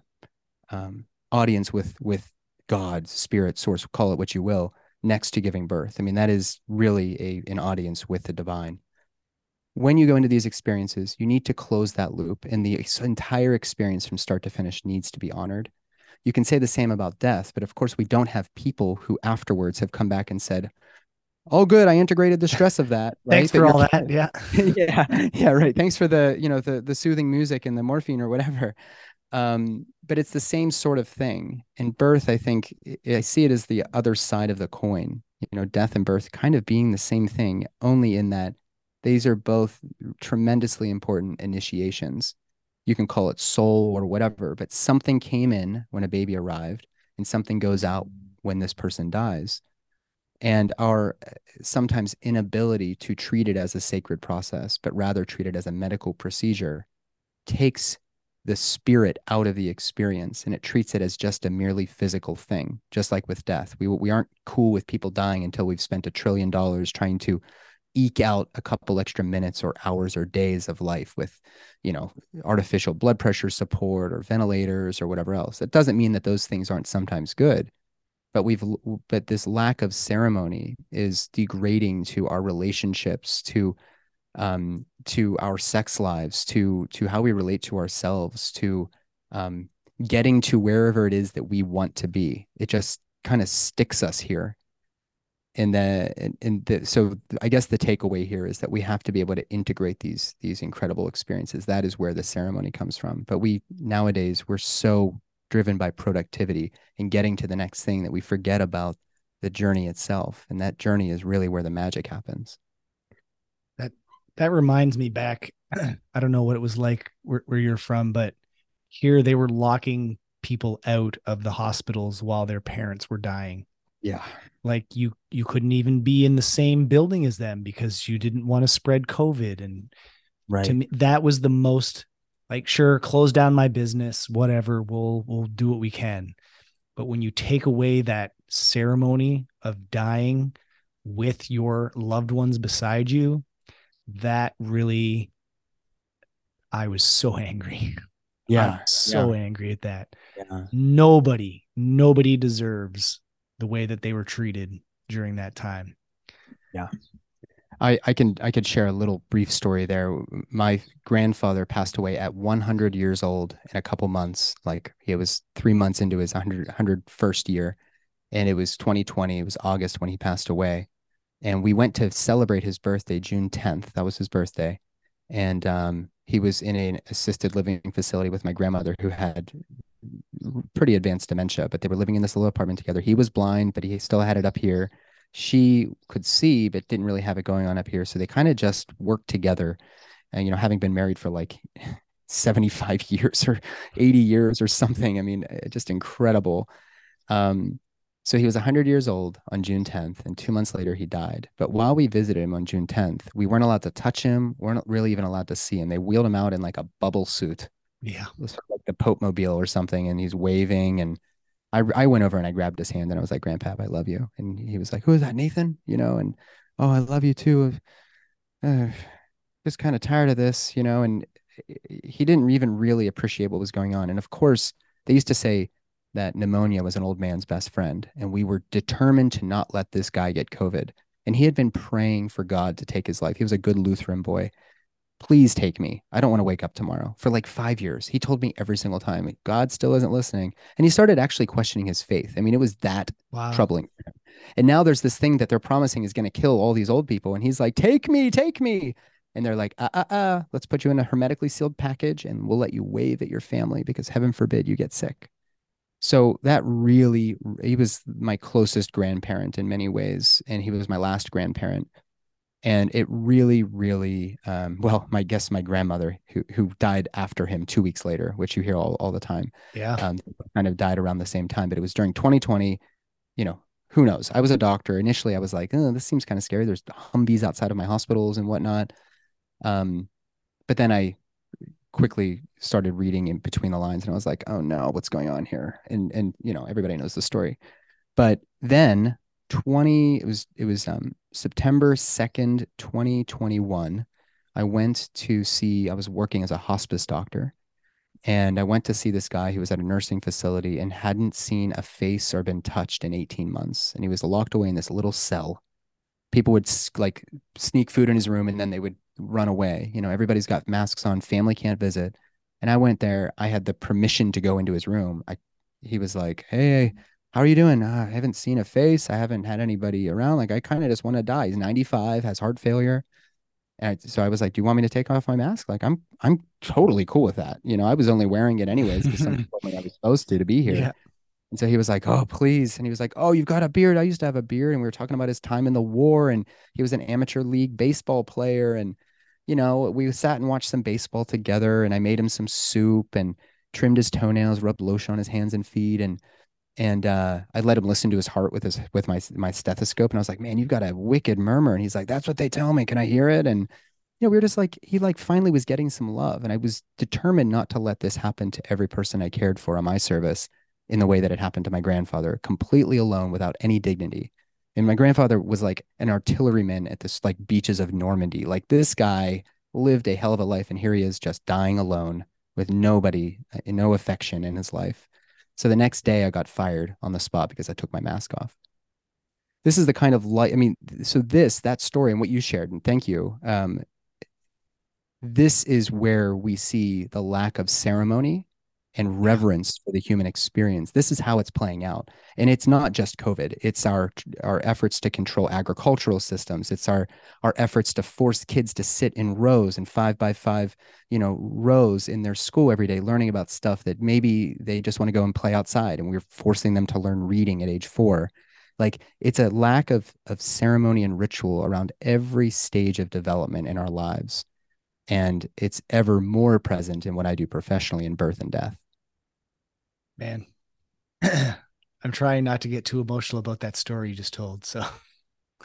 [SPEAKER 2] um, audience with with God, spirit, source, call it what you will, next to giving birth. I mean, that is really a an audience with the divine when you go into these experiences, you need to close that loop, and the entire experience from start to finish needs to be honored. You can say the same about death, but of course, we don't have people who afterwards have come back and said, "Oh, good, I integrated the stress of that."
[SPEAKER 1] Right? Thanks for all that. Yeah,
[SPEAKER 2] yeah, yeah. Right. Thanks for the you know the the soothing music and the morphine or whatever. Um, but it's the same sort of thing. In birth, I think I see it as the other side of the coin. You know, death and birth kind of being the same thing, only in that these are both tremendously important initiations. You can call it soul or whatever, but something came in when a baby arrived and something goes out when this person dies. And our sometimes inability to treat it as a sacred process, but rather treat it as a medical procedure, takes the spirit out of the experience and it treats it as just a merely physical thing, just like with death. We, we aren't cool with people dying until we've spent a trillion dollars trying to eke out a couple extra minutes or hours or days of life with you know artificial blood pressure support or ventilators or whatever else. It doesn't mean that those things aren't sometimes good but we've but this lack of ceremony is degrading to our relationships to um to our sex lives to to how we relate to ourselves to um getting to wherever it is that we want to be. It just kind of sticks us here and the and the so i guess the takeaway here is that we have to be able to integrate these these incredible experiences. That is where the ceremony comes from. But we nowadays we're so driven by productivity and getting to the next thing that we forget about the journey itself. And that journey is really where the magic happens.
[SPEAKER 1] That that reminds me back i don't know what it was like where, where you're from but here they were locking people out of the hospitals while their parents were dying
[SPEAKER 2] yeah.
[SPEAKER 1] Like you you couldn't even be in the same building as them because you didn't want to spread covid. And
[SPEAKER 2] right.
[SPEAKER 1] to me that was the most like sure close down my business whatever we'll we'll do what we can. But when you take away that ceremony of dying with your loved ones beside you that really i was so angry.
[SPEAKER 2] Yeah
[SPEAKER 1] so yeah. angry at that. Yeah. nobody nobody deserves the way that they were treated during that time.
[SPEAKER 2] Yeah. I, I can I could share a little brief story there. My grandfather passed away at 100 years old in a couple months. Like he was three months into his 100, 101st year, and it was 2020. It was August when he passed away, and we went to celebrate his birthday, June 10th. That was his birthday, and um, he was in an assisted living facility with my grandmother who had pretty advanced dementia, but they were living in this little apartment together. He was blind, but he still had it up here. She could see, but didn't really have it going on up here. So they kind of just worked together. And, you know, having been married for like 75 years or 80 years or something. I mean, eh, just incredible. Um, so he was 100 years old on June 10th, and two months later he died. But while we visited him on June 10th, we weren't allowed to touch him. We weren't really even allowed to see him. They wheeled him out in like a bubble suit
[SPEAKER 1] yeah.
[SPEAKER 2] It was like the Pope Mobile or something. And he's waving. And I, I went over and I grabbed his hand and I was like, Grandpa, I love you. And he was like, Who is that, Nathan? You know, and oh, I love you too. Uh, just kind of tired of this, you know, and he didn't even really appreciate what was going on. And of course, they used to say that pneumonia was an old man's best friend. And we were determined to not let this guy get COVID. And he had been praying for God to take his life. He was a good Lutheran boy please take me. I don't want to wake up tomorrow. For like five years, he told me every single time, God still isn't listening. And he started actually questioning his faith. I mean, it was that wow. troubling And now there's this thing that they're promising is going to kill all these old people. And he's like, take me, take me. And they're like, uh, uh, uh, let's put you in a hermetically sealed package and we'll let you wave at your family because heaven forbid you get sick. So that really, he was my closest grandparent in many ways. And he was my last grandparent and it really really um, well my guess my grandmother who who died after him two weeks later which you hear all, all the time
[SPEAKER 1] yeah. um,
[SPEAKER 2] kind of died around the same time but it was during 2020 you know who knows? I was a doctor. Initially i was like oh this seems kind of scary. There's humvees outside of my hospitals and whatnot. Um, but then i quickly started reading in between the lines and i was like oh no what's going on here? And and you know everybody knows the story. But then 20 it was it was um September 2nd 2021 I went to see I was working as a hospice doctor and I went to see this guy who was at a nursing facility and hadn't seen a face or been touched in 18 months. And he was locked away in this little cell. People would like sneak food in his room and then they would run away. You know everybody's got masks on family can't visit. And I went there I had the permission to go into his room. I he was like hey how are you doing? Uh, I haven't seen a face. I haven't had anybody around. Like I kind of just want to die. He's 95, has heart failure. And so I was like, "Do you want me to take off my mask?" Like I'm, I'm totally cool with that. You know, I was only wearing it anyways because somebody told me I was supposed to to be here. Yeah. And so he was like, "Oh, please," and he was like, "Oh, you've got a beard. I used to have a beard." And we were talking about his time in the war, and he was an amateur league baseball player, and you know, we sat and watched some baseball together, and I made him some soup and trimmed his toenails, rubbed lotion on his hands and feet, and and uh, I let him listen to his heart with his with my my stethoscope, and I was like, "Man, you've got a wicked murmur." And he's like, "That's what they tell me. Can I hear it?" And you know, we were just like, he like finally was getting some love, and I was determined not to let this happen to every person I cared for on my service in the way that it happened to my grandfather, completely alone without any dignity. And my grandfather was like an artilleryman at this like beaches of Normandy. Like this guy lived a hell of a life, and here he is just dying alone with nobody, uh, no affection in his life. So the next day I got fired on the spot because I took my mask off. This is the kind of light, I mean, so this, that story and what you shared, and thank you. Um, this is where we see the lack of ceremony and reverence for the human experience. This is how it's playing out. And it's not just COVID. It's our our efforts to control agricultural systems. It's our our efforts to force kids to sit in rows and five by five, you know, rows in their school every day, learning about stuff that maybe they just want to go and play outside. And we're forcing them to learn reading at age four. Like it's a lack of of ceremony and ritual around every stage of development in our lives. And it's ever more present in what I do professionally in birth and death
[SPEAKER 1] man. I'm trying not to get too emotional about that story you just told so.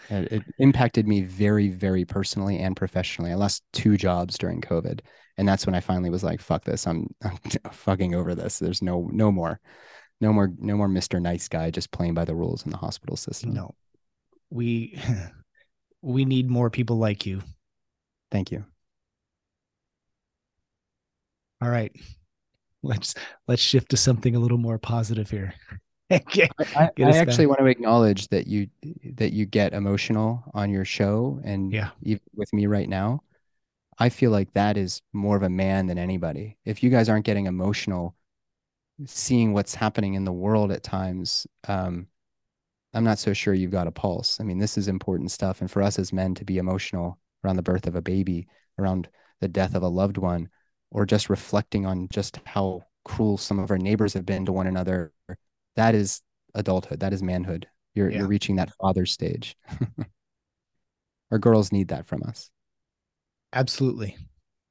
[SPEAKER 2] It impacted me very very personally and professionally. I lost two jobs during covid and that's when i finally was like fuck this. I'm, I'm fucking over this. There's no no more. No more no more mr nice guy just playing by the rules in the hospital system.
[SPEAKER 1] No. We we need more people like you.
[SPEAKER 2] Thank you.
[SPEAKER 1] All right let's let's shift to something a little more positive here.
[SPEAKER 2] I, I, I actually want to acknowledge that you that you get emotional on your show and
[SPEAKER 1] yeah,
[SPEAKER 2] even with me right now. I feel like that is more of a man than anybody. If you guys aren't getting emotional, seeing what's happening in the world at times, um, I'm not so sure you've got a pulse. I mean, this is important stuff, and for us as men to be emotional around the birth of a baby, around the death of a loved one, or just reflecting on just how cruel some of our neighbors have been to one another that is adulthood that is manhood you're yeah. you're reaching that father stage our girls need that from us
[SPEAKER 1] absolutely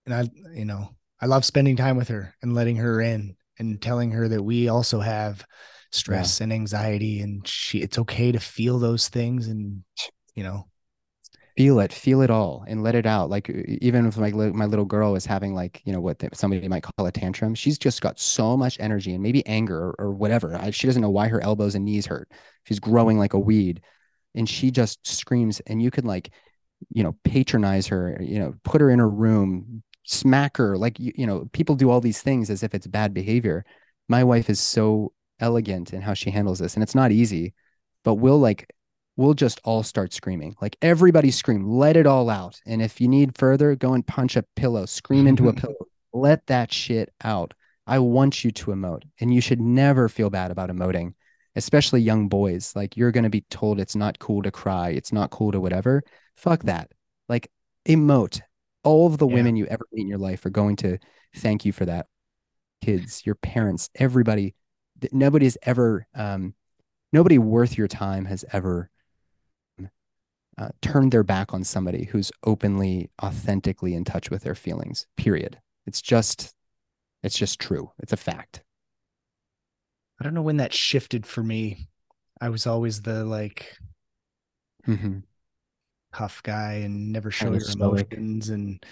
[SPEAKER 1] and i you know i love spending time with her and letting her in and telling her that we also have stress yeah. and anxiety and she it's okay to feel those things and you know
[SPEAKER 2] feel it feel it all and let it out like even if my, my little girl is having like you know what somebody might call a tantrum she's just got so much energy and maybe anger or, or whatever I, she doesn't know why her elbows and knees hurt she's growing like a weed and she just screams and you could like you know patronize her you know put her in her room smack her like you, you know people do all these things as if it's bad behavior. My wife is so elegant in how she handles this and it's not easy but we'll like we'll just all start screaming. Like everybody scream, let it all out. And if you need further, go and punch a pillow, scream into a pillow, let that shit out. I want you to emote. And you should never feel bad about emoting, especially young boys. Like you're going to be told it's not cool to cry, it's not cool to whatever. Fuck that. Like emote. All of the yeah. women you ever meet in your life are going to thank you for that. Kids, your parents, everybody, nobody's ever, um, nobody worth your time has ever uh, turned their back on somebody who's openly, authentically in touch with their feelings. Period. It's just, it's just true. It's a fact.
[SPEAKER 1] I don't know when that shifted for me. I was always the like mm-hmm. tough guy and never show your emotions. And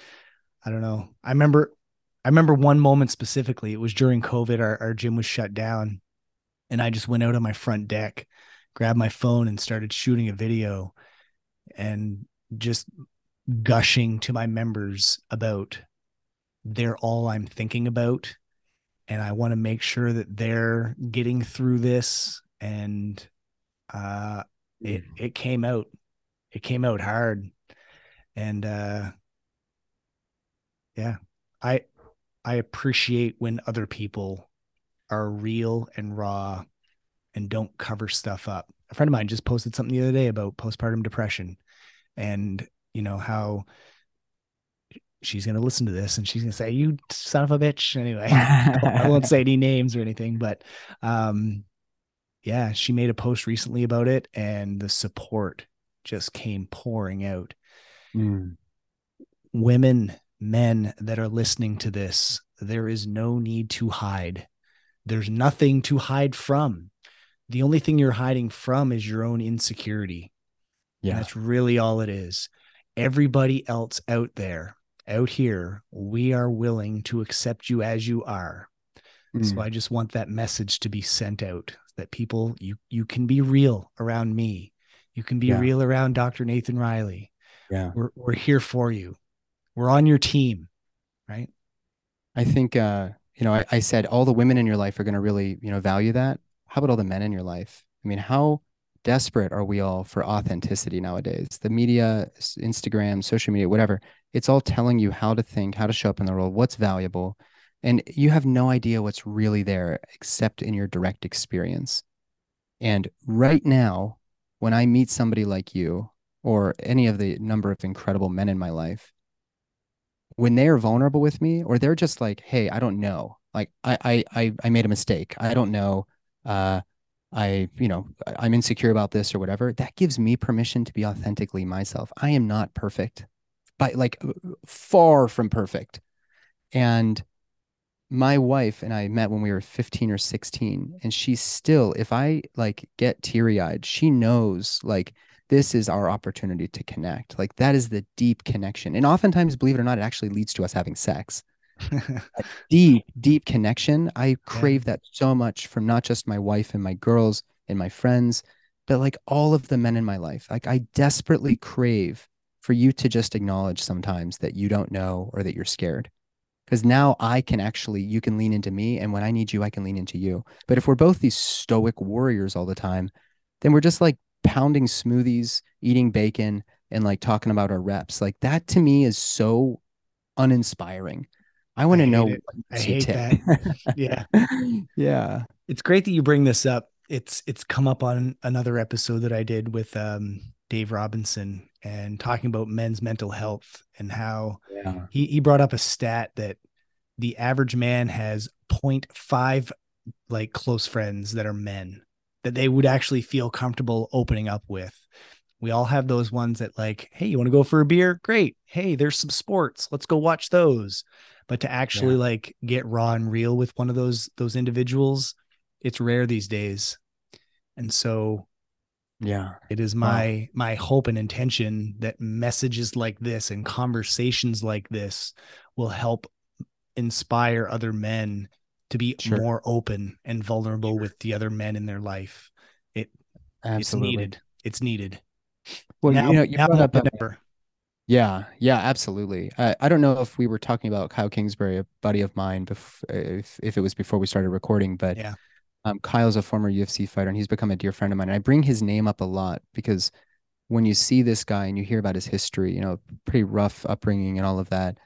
[SPEAKER 1] I don't know. I remember, I remember one moment specifically. It was during COVID. Our our gym was shut down, and I just went out on my front deck, grabbed my phone, and started shooting a video and just gushing to my members about they're all I'm thinking about. And I want to make sure that they're getting through this. And uh, it mm. it came out. It came out hard. And uh, yeah, I I appreciate when other people are real and raw and don't cover stuff up. A friend of mine just posted something the other day about postpartum depression and you know how she's going to listen to this and she's going to say you son of a bitch anyway. I won't say any names or anything but um yeah she made a post recently about it and the support just came pouring out. Mm. women men that are listening to this there is no need to hide. There's nothing to hide from the only thing you're hiding from is your own insecurity yeah. And that's really all it is. Everybody else out there, out here, we are willing to accept you as you are. Mm. So I just want that message to be sent out that people you you can be real around me. You can be yeah. real around Dr. Nathan Riley.
[SPEAKER 2] Yeah.
[SPEAKER 1] We're we're here for you. We're on your team, right?
[SPEAKER 2] I think uh, you know, I, I said all the women in your life are going to really, you know, value that. How about all the men in your life? I mean, how desperate are we all for authenticity nowadays? The media, Instagram, social media, whatever, it's all telling you how to think, how to show up in the world, what's valuable. And you have no idea what's really there except in your direct experience. And right now, when I meet somebody like you or any of the number of incredible men in my life, when they are vulnerable with me or they're just like, hey, I don't know. Like I I I made a mistake. I don't know. Uh I, you know, I'm insecure about this or whatever, that gives me permission to be authentically myself. I am not perfect, but like uh, far from perfect. And my wife and I met when we were 15 or 16, and she's still, if I like get teary eyed, she knows like this is our opportunity to connect. Like that is the deep connection. And oftentimes, believe it or not, it actually leads to us having sex. Deep, deep connection. I crave yeah. that so much from not just my wife and my girls and my friends, but like all of the men in my life. Like I desperately crave for you to just acknowledge sometimes that you don't know or that you're scared. Because now I can actually, you can lean into me. And when I need you, I can lean into you. But if we're both these stoic warriors all the time, then we're just like pounding smoothies, eating bacon, and like talking about our reps. Like that to me is so uninspiring. I want to know.
[SPEAKER 1] I hate that. yeah.
[SPEAKER 2] yeah.
[SPEAKER 1] It's great that you bring this up. It's it's come up on another episode that I did with um, Dave Robinson and talking about men's mental health and how yeah. he, he brought up a stat that the average man has 0.5 like close friends that are men that they would actually feel comfortable opening up with. We all have those ones that like, hey, you want to go for a beer? Great. Hey, there's some sports. Let's go watch those but to actually yeah. like get raw and real with one of those those individuals it's rare these days and so
[SPEAKER 2] yeah
[SPEAKER 1] it is my wow. my hope and intention that messages like this and conversations like this will help inspire other men to be sure. more open and vulnerable sure. with the other men in their life it Absolutely. it's needed it's needed
[SPEAKER 2] well now, you know you brought up never yeah, yeah, absolutely. I, I don't know if we were talking about Kyle Kingsbury, a buddy of mine, bef- if if it was before we started recording, but
[SPEAKER 1] yeah,
[SPEAKER 2] Um, Kyle's a former UFC fighter, and he's become a dear friend of mine. And I bring his name up a lot because when you see this guy and you hear about his history, you know, pretty rough upbringing and all of that,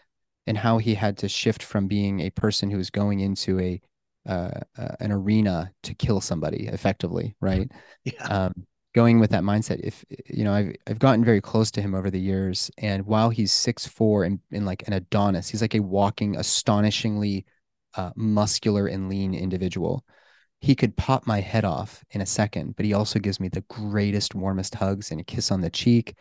[SPEAKER 2] and how he had to shift from being a person who was going into a uh, uh, an arena to kill somebody effectively, right?
[SPEAKER 1] Yeah.
[SPEAKER 2] Um, going with that mindset. If you know, I've I've gotten very close to him over the years, and while he's six four and, and like an Adonis, he's like a walking, astonishingly uh, muscular and lean individual. He could pop my head off in a second, but he also gives me the greatest, warmest hugs and a kiss on the cheek.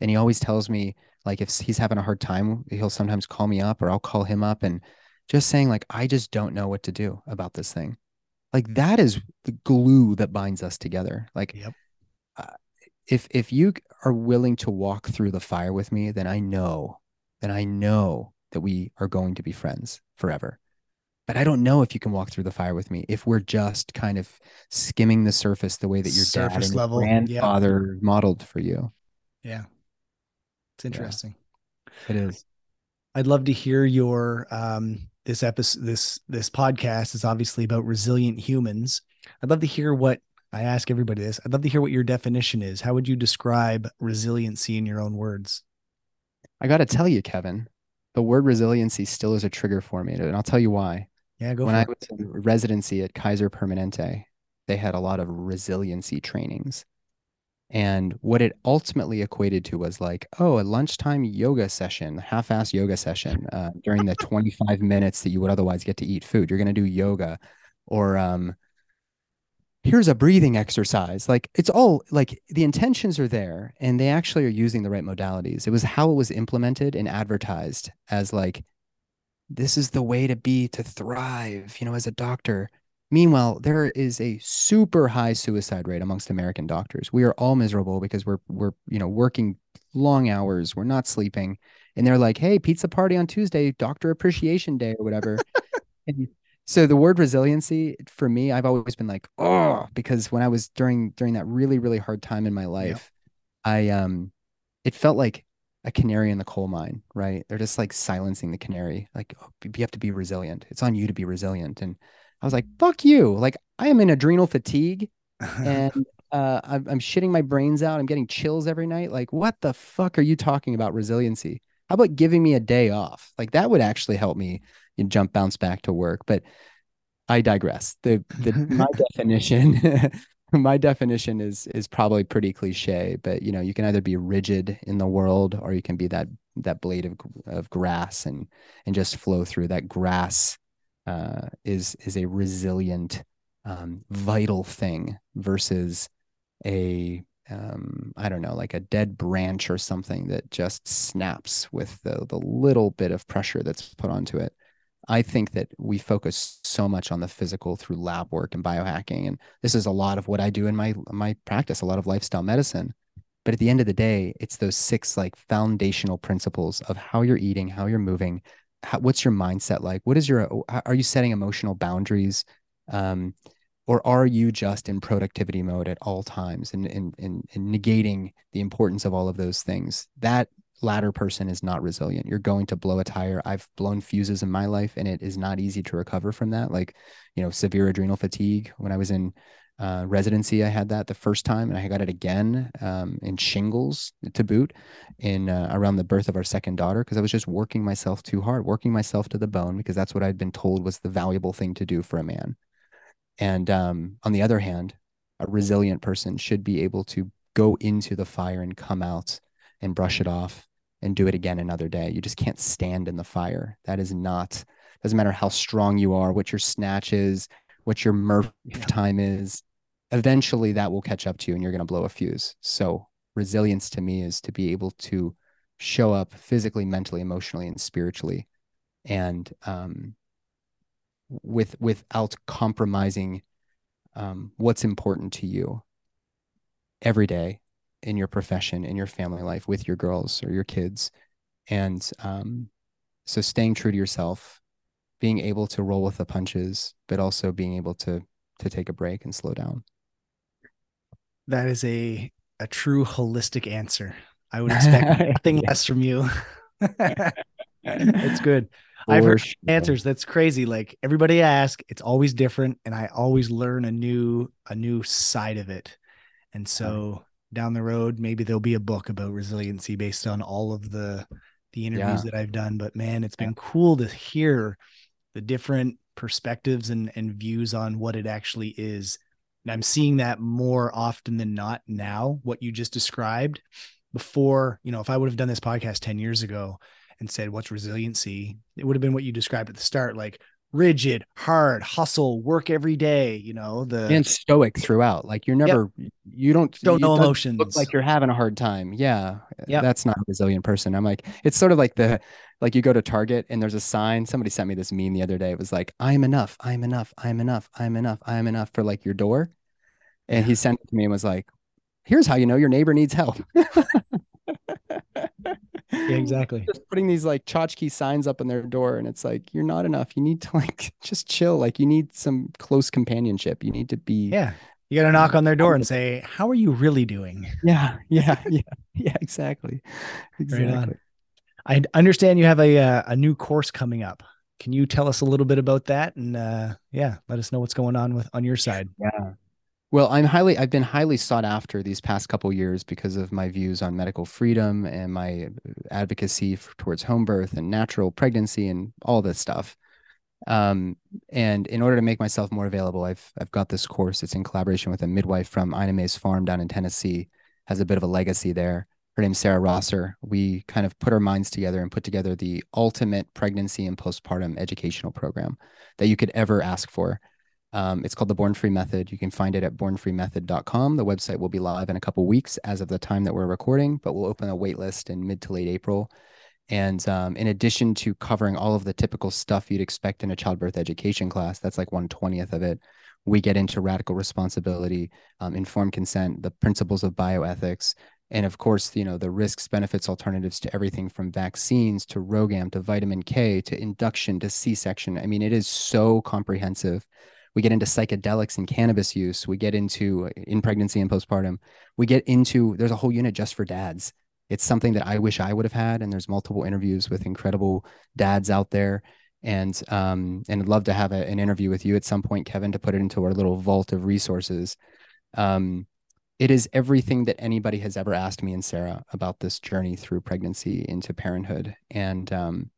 [SPEAKER 2] And he always tells me, like, if he's having a hard time, he'll sometimes call me up or I'll call him up and just saying, like, I just don't know what to do about this thing. Like, that is the glue that binds us together. Like,
[SPEAKER 1] Yep.
[SPEAKER 2] Uh, if if you are willing to walk through the fire with me, then I know, then I know that we are going to be friends forever. But I don't know if you can walk through the fire with me if we're just kind of skimming the surface the way that your dad
[SPEAKER 1] Surface
[SPEAKER 2] and your
[SPEAKER 1] level, yeah.
[SPEAKER 2] grandfather modeled for you.
[SPEAKER 1] Yeah. It's interesting.
[SPEAKER 2] It is.
[SPEAKER 1] I'd love to hear your um this episode this this podcast is obviously about resilient humans. I'd love to hear what I ask everybody this. I'd love to hear what your definition is. How would you describe resiliency in your own words?
[SPEAKER 2] I got to tell you, Kevin, the word resiliency still is a trigger for me, and I'll tell you why.
[SPEAKER 1] Yeah, go
[SPEAKER 2] when I
[SPEAKER 1] it.
[SPEAKER 2] was in residency at Kaiser Permanente, they had a lot of resiliency trainings. And what it ultimately equated to was like, oh, a lunchtime yoga session, a half-ass yoga session uh, during the 25 minutes that you would otherwise get to eat food. You're going to do yoga, or um, here's a breathing exercise. Like it's all like the intentions are there, and they actually are using the right modalities. It was how it was implemented and advertised as like, this is the way to be to thrive, you know, as a doctor. Meanwhile, there is a super high suicide rate amongst American doctors. We are all miserable because we're we're you know working long hours, we're not sleeping, and they're like, "Hey, pizza party on Tuesday, Doctor Appreciation Day or whatever." and so the word resiliency for me, I've always been like, "Oh," because when I was during during that really really hard time in my life, I um, it felt like a canary in the coal mine, right? They're just like silencing the canary, like oh, you have to be resilient. It's on you to be resilient, and I was like, fuck you. Like I am in adrenal fatigue and uh, I'm, I'm shitting my brains out. I'm getting chills every night. Like, what the fuck are you talking about resiliency? How about giving me a day off? Like that would actually help me you jump bounce back to work. But I digress. The the my definition my definition is is probably pretty cliche, but you know, you can either be rigid in the world or you can be that that blade of of grass and and just flow through that grass uh, is is a resilient, um, vital thing versus a um, I don't know, like a dead branch or something that just snaps with the the little bit of pressure that's put onto it. I think that we focus so much on the physical through lab work and biohacking, and this is a lot of what I do in my my practice, a lot of lifestyle medicine. But at the end of the day, it's those six like foundational principles of how you're eating, how you're moving, how, what's your mindset like? What is your are you setting emotional boundaries? Um, or are you just in productivity mode at all times and, and, and, and negating the importance of all of those things? That latter person is not resilient. You're going to blow a tire. I've blown fuses in my life and it is not easy to recover from that. Like, you know, severe adrenal fatigue. When I was in uh, residency, I had that the first time and I got it again um, in shingles to boot in uh, around the birth of our second daughter because I was just working myself too hard, working myself to the bone because that's what I'd been told was the valuable thing to do for a man. And um, on the other hand, a resilient person should be able to go into the fire and come out and brush it off and do it again another day. You just can't stand in the fire. That is not, doesn't matter how strong you are, what your snatch is, what your Murph time is. Eventually that will catch up to you and you're going to blow a fuse. So, resilience to me is to be able to show up physically, mentally, emotionally, and spiritually. And um, with without compromising um, what's important to you every day in your profession, in your family life, with your girls or your kids, and um, so staying true to yourself, being able to roll with the punches, but also being able to to take a break and slow down.
[SPEAKER 1] That is a a true holistic answer. I would expect nothing less from you. it's good. I've heard sure. answers. That's crazy. Like everybody asks, it's always different, and I always learn a new a new side of it. And so down the road, maybe there'll be a book about resiliency based on all of the the interviews yeah. that I've done. But man, it's been cool to hear the different perspectives and and views on what it actually is. And I'm seeing that more often than not now. What you just described before, you know, if I would have done this podcast 10 years ago and said, What's resiliency? It would have been what you described at the start, like rigid, hard, hustle, work every day, you know, the
[SPEAKER 2] and stoic throughout. Like you're never yep. you don't
[SPEAKER 1] don't know emotions.
[SPEAKER 2] Look like you're having a hard time. Yeah. Yeah. That's not a resilient person. I'm like, it's sort of like the like you go to Target and there's a sign. Somebody sent me this meme the other day. It was like, I'm enough, I'm enough, I'm enough, I'm enough, I'm enough for like your door. And he sent it to me and was like, here's how you know your neighbor needs help.
[SPEAKER 1] yeah, exactly.
[SPEAKER 2] Just putting these like tchotchke signs up on their door, and it's like you're not enough. You need to like just chill. Like you need some close companionship. You need to be.
[SPEAKER 1] Yeah, you got to knock on their door and say, "How are you really doing?"
[SPEAKER 2] Yeah, yeah, yeah, yeah. Exactly, exactly. Right
[SPEAKER 1] I understand you have a uh, a new course coming up. Can you tell us a little bit about that? And uh, yeah, let us know what's going on with on your side.
[SPEAKER 2] Yeah. Well, I'm highly I've been highly sought after these past couple years because of my views on medical freedom and my advocacy for, towards home birth and natural pregnancy and all this stuff. Um, and in order to make myself more available, I've I've got this course. It's in collaboration with a midwife from Ina May's farm down in Tennessee. Has a bit of a legacy there. Her name's Sarah Rosser. We kind of put our minds together and put together the ultimate pregnancy and postpartum educational program that you could ever ask for. Um, it's called the Born Free Method. You can find it at bornfreemethod.com. The website will be live in a couple weeks as of the time that we're recording, but we'll open a waitlist in mid to late April. And um, in addition to covering all of the typical stuff you'd expect in a childbirth education class, that's like 120th of it. We get into radical responsibility, um, informed consent, the principles of bioethics, and of course, you know, the risks, benefits, alternatives to everything from vaccines to RhoGAM to vitamin K to induction to C section. I mean, it is so comprehensive we get into psychedelics and cannabis use we get into uh, in pregnancy and postpartum we get into there's a whole unit just for dads. It's something that i wish i would have had and there's multiple interviews with incredible dads out there. And um and i'd love to have a, an interview with you at some point kevin to put it into our little vault of resources. Um it is everything that anybody has ever asked me and sarah about this journey through pregnancy into parenthood. And um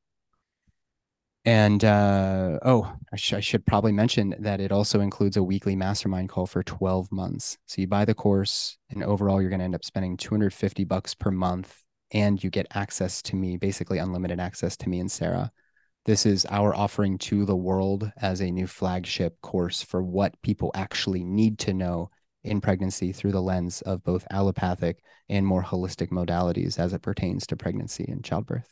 [SPEAKER 2] and uh, oh, I, sh- I, should probably mention that it also includes a weekly mastermind call for 12 months. So you buy the course, and overall, you're going to end up spending 250 bucks per month, and you get access to me, basically unlimited access to me and Sarah. This is our offering to the world as a new flagship course for what people actually need to know in pregnancy through the lens of both allopathic and more holistic modalities as it pertains to pregnancy and childbirth.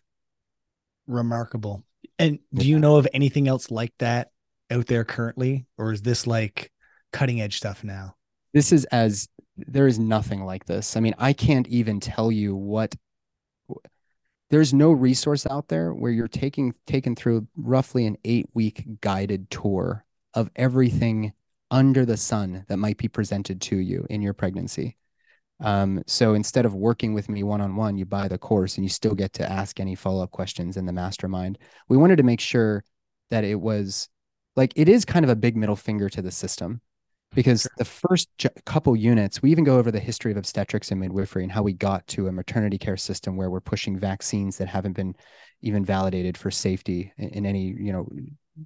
[SPEAKER 1] Remarkable. And do you know of anything else like that out there currently, or is this like cutting edge stuff now?
[SPEAKER 2] This is as there is nothing like this. I mean, I can't even tell you what there's no resource out there where you're taking taken through roughly an eight week guided tour of everything under the sun that might be presented to you in your pregnancy. Um, so instead of working with me one on one, you buy the course and you still get to ask any follow up questions in the mastermind. We wanted to make sure that it was like it is kind of a big middle finger to the system because sure. the first couple units, we even go over the history of obstetrics and midwifery and how we got to a maternity care system where we're pushing vaccines that haven't been even validated for safety in, in any you know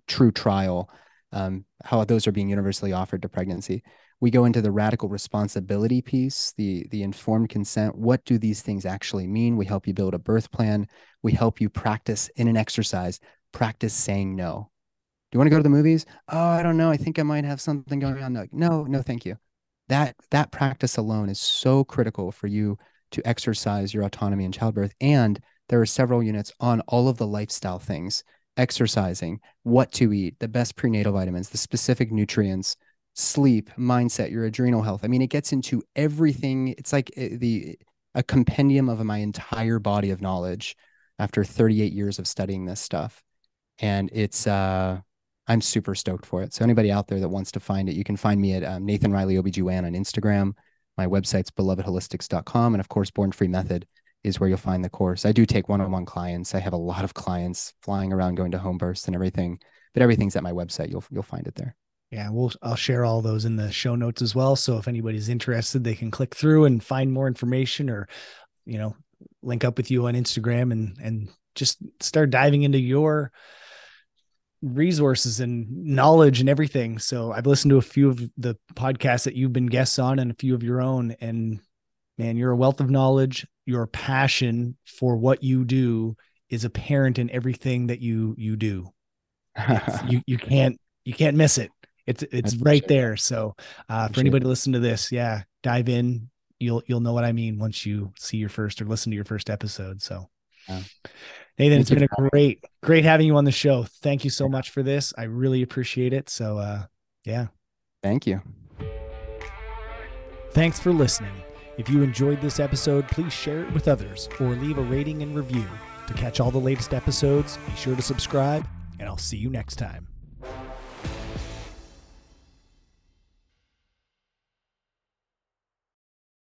[SPEAKER 2] true trial. Um, how those are being universally offered to pregnancy we go into the radical responsibility piece the the informed consent. What do these things actually mean? We help you build a birth plan. We help you practice in an exercise practice saying no. Do you want to go to the movies? Oh i don't know. I think i might have something going on. No no no thank you. That that practice alone is so critical for you to exercise your autonomy in childbirth. And there are several units on all of the lifestyle things. Exercising what to eat the best prenatal vitamins the specific nutrients sleep, mindset, your adrenal health. I mean, it gets into everything. It's like eh, the a compendium of my entire body of knowledge after 38 years of studying this stuff. And it's uh I'm super stoked for it. So anybody out there that wants to find it, you can find me at um, Nathan Riley OBGYN on Instagram. My website's belovedholistics.com. And of course, Born Free Method is where you'll find the course. I do take one-on-one clients. I have a lot of clients flying around going to home bursts and everything, but everything's at my website. You'll you'll find it there.
[SPEAKER 1] Yeah, we'll I'll share all those in the show notes as well. So if anybody's interested, they can click through and find more information or, you know, link up with you on Instagram and and just start diving into your resources and knowledge and everything. So I've listened to a few of the podcasts that you've been guests on and a few of your own and man, you're a wealth of knowledge. Your passion for what you do is apparent in everything that you you do. you you can't you can't miss it. It's it's That's right there. So uh, for anybody to listen to this, yeah, dive in. You'll you'll know what I mean once you see your first or listen to your first episode. So. Yeah. Nathan, it's been a great, great having you on the show. Thank you so much for this. I really appreciate it. So, uh, yeah.
[SPEAKER 2] Thank you.
[SPEAKER 1] Thanks for listening. If you enjoyed this episode, please share it with others or leave a rating and review. To catch all the latest episodes, be sure to subscribe, and I'll see you next time.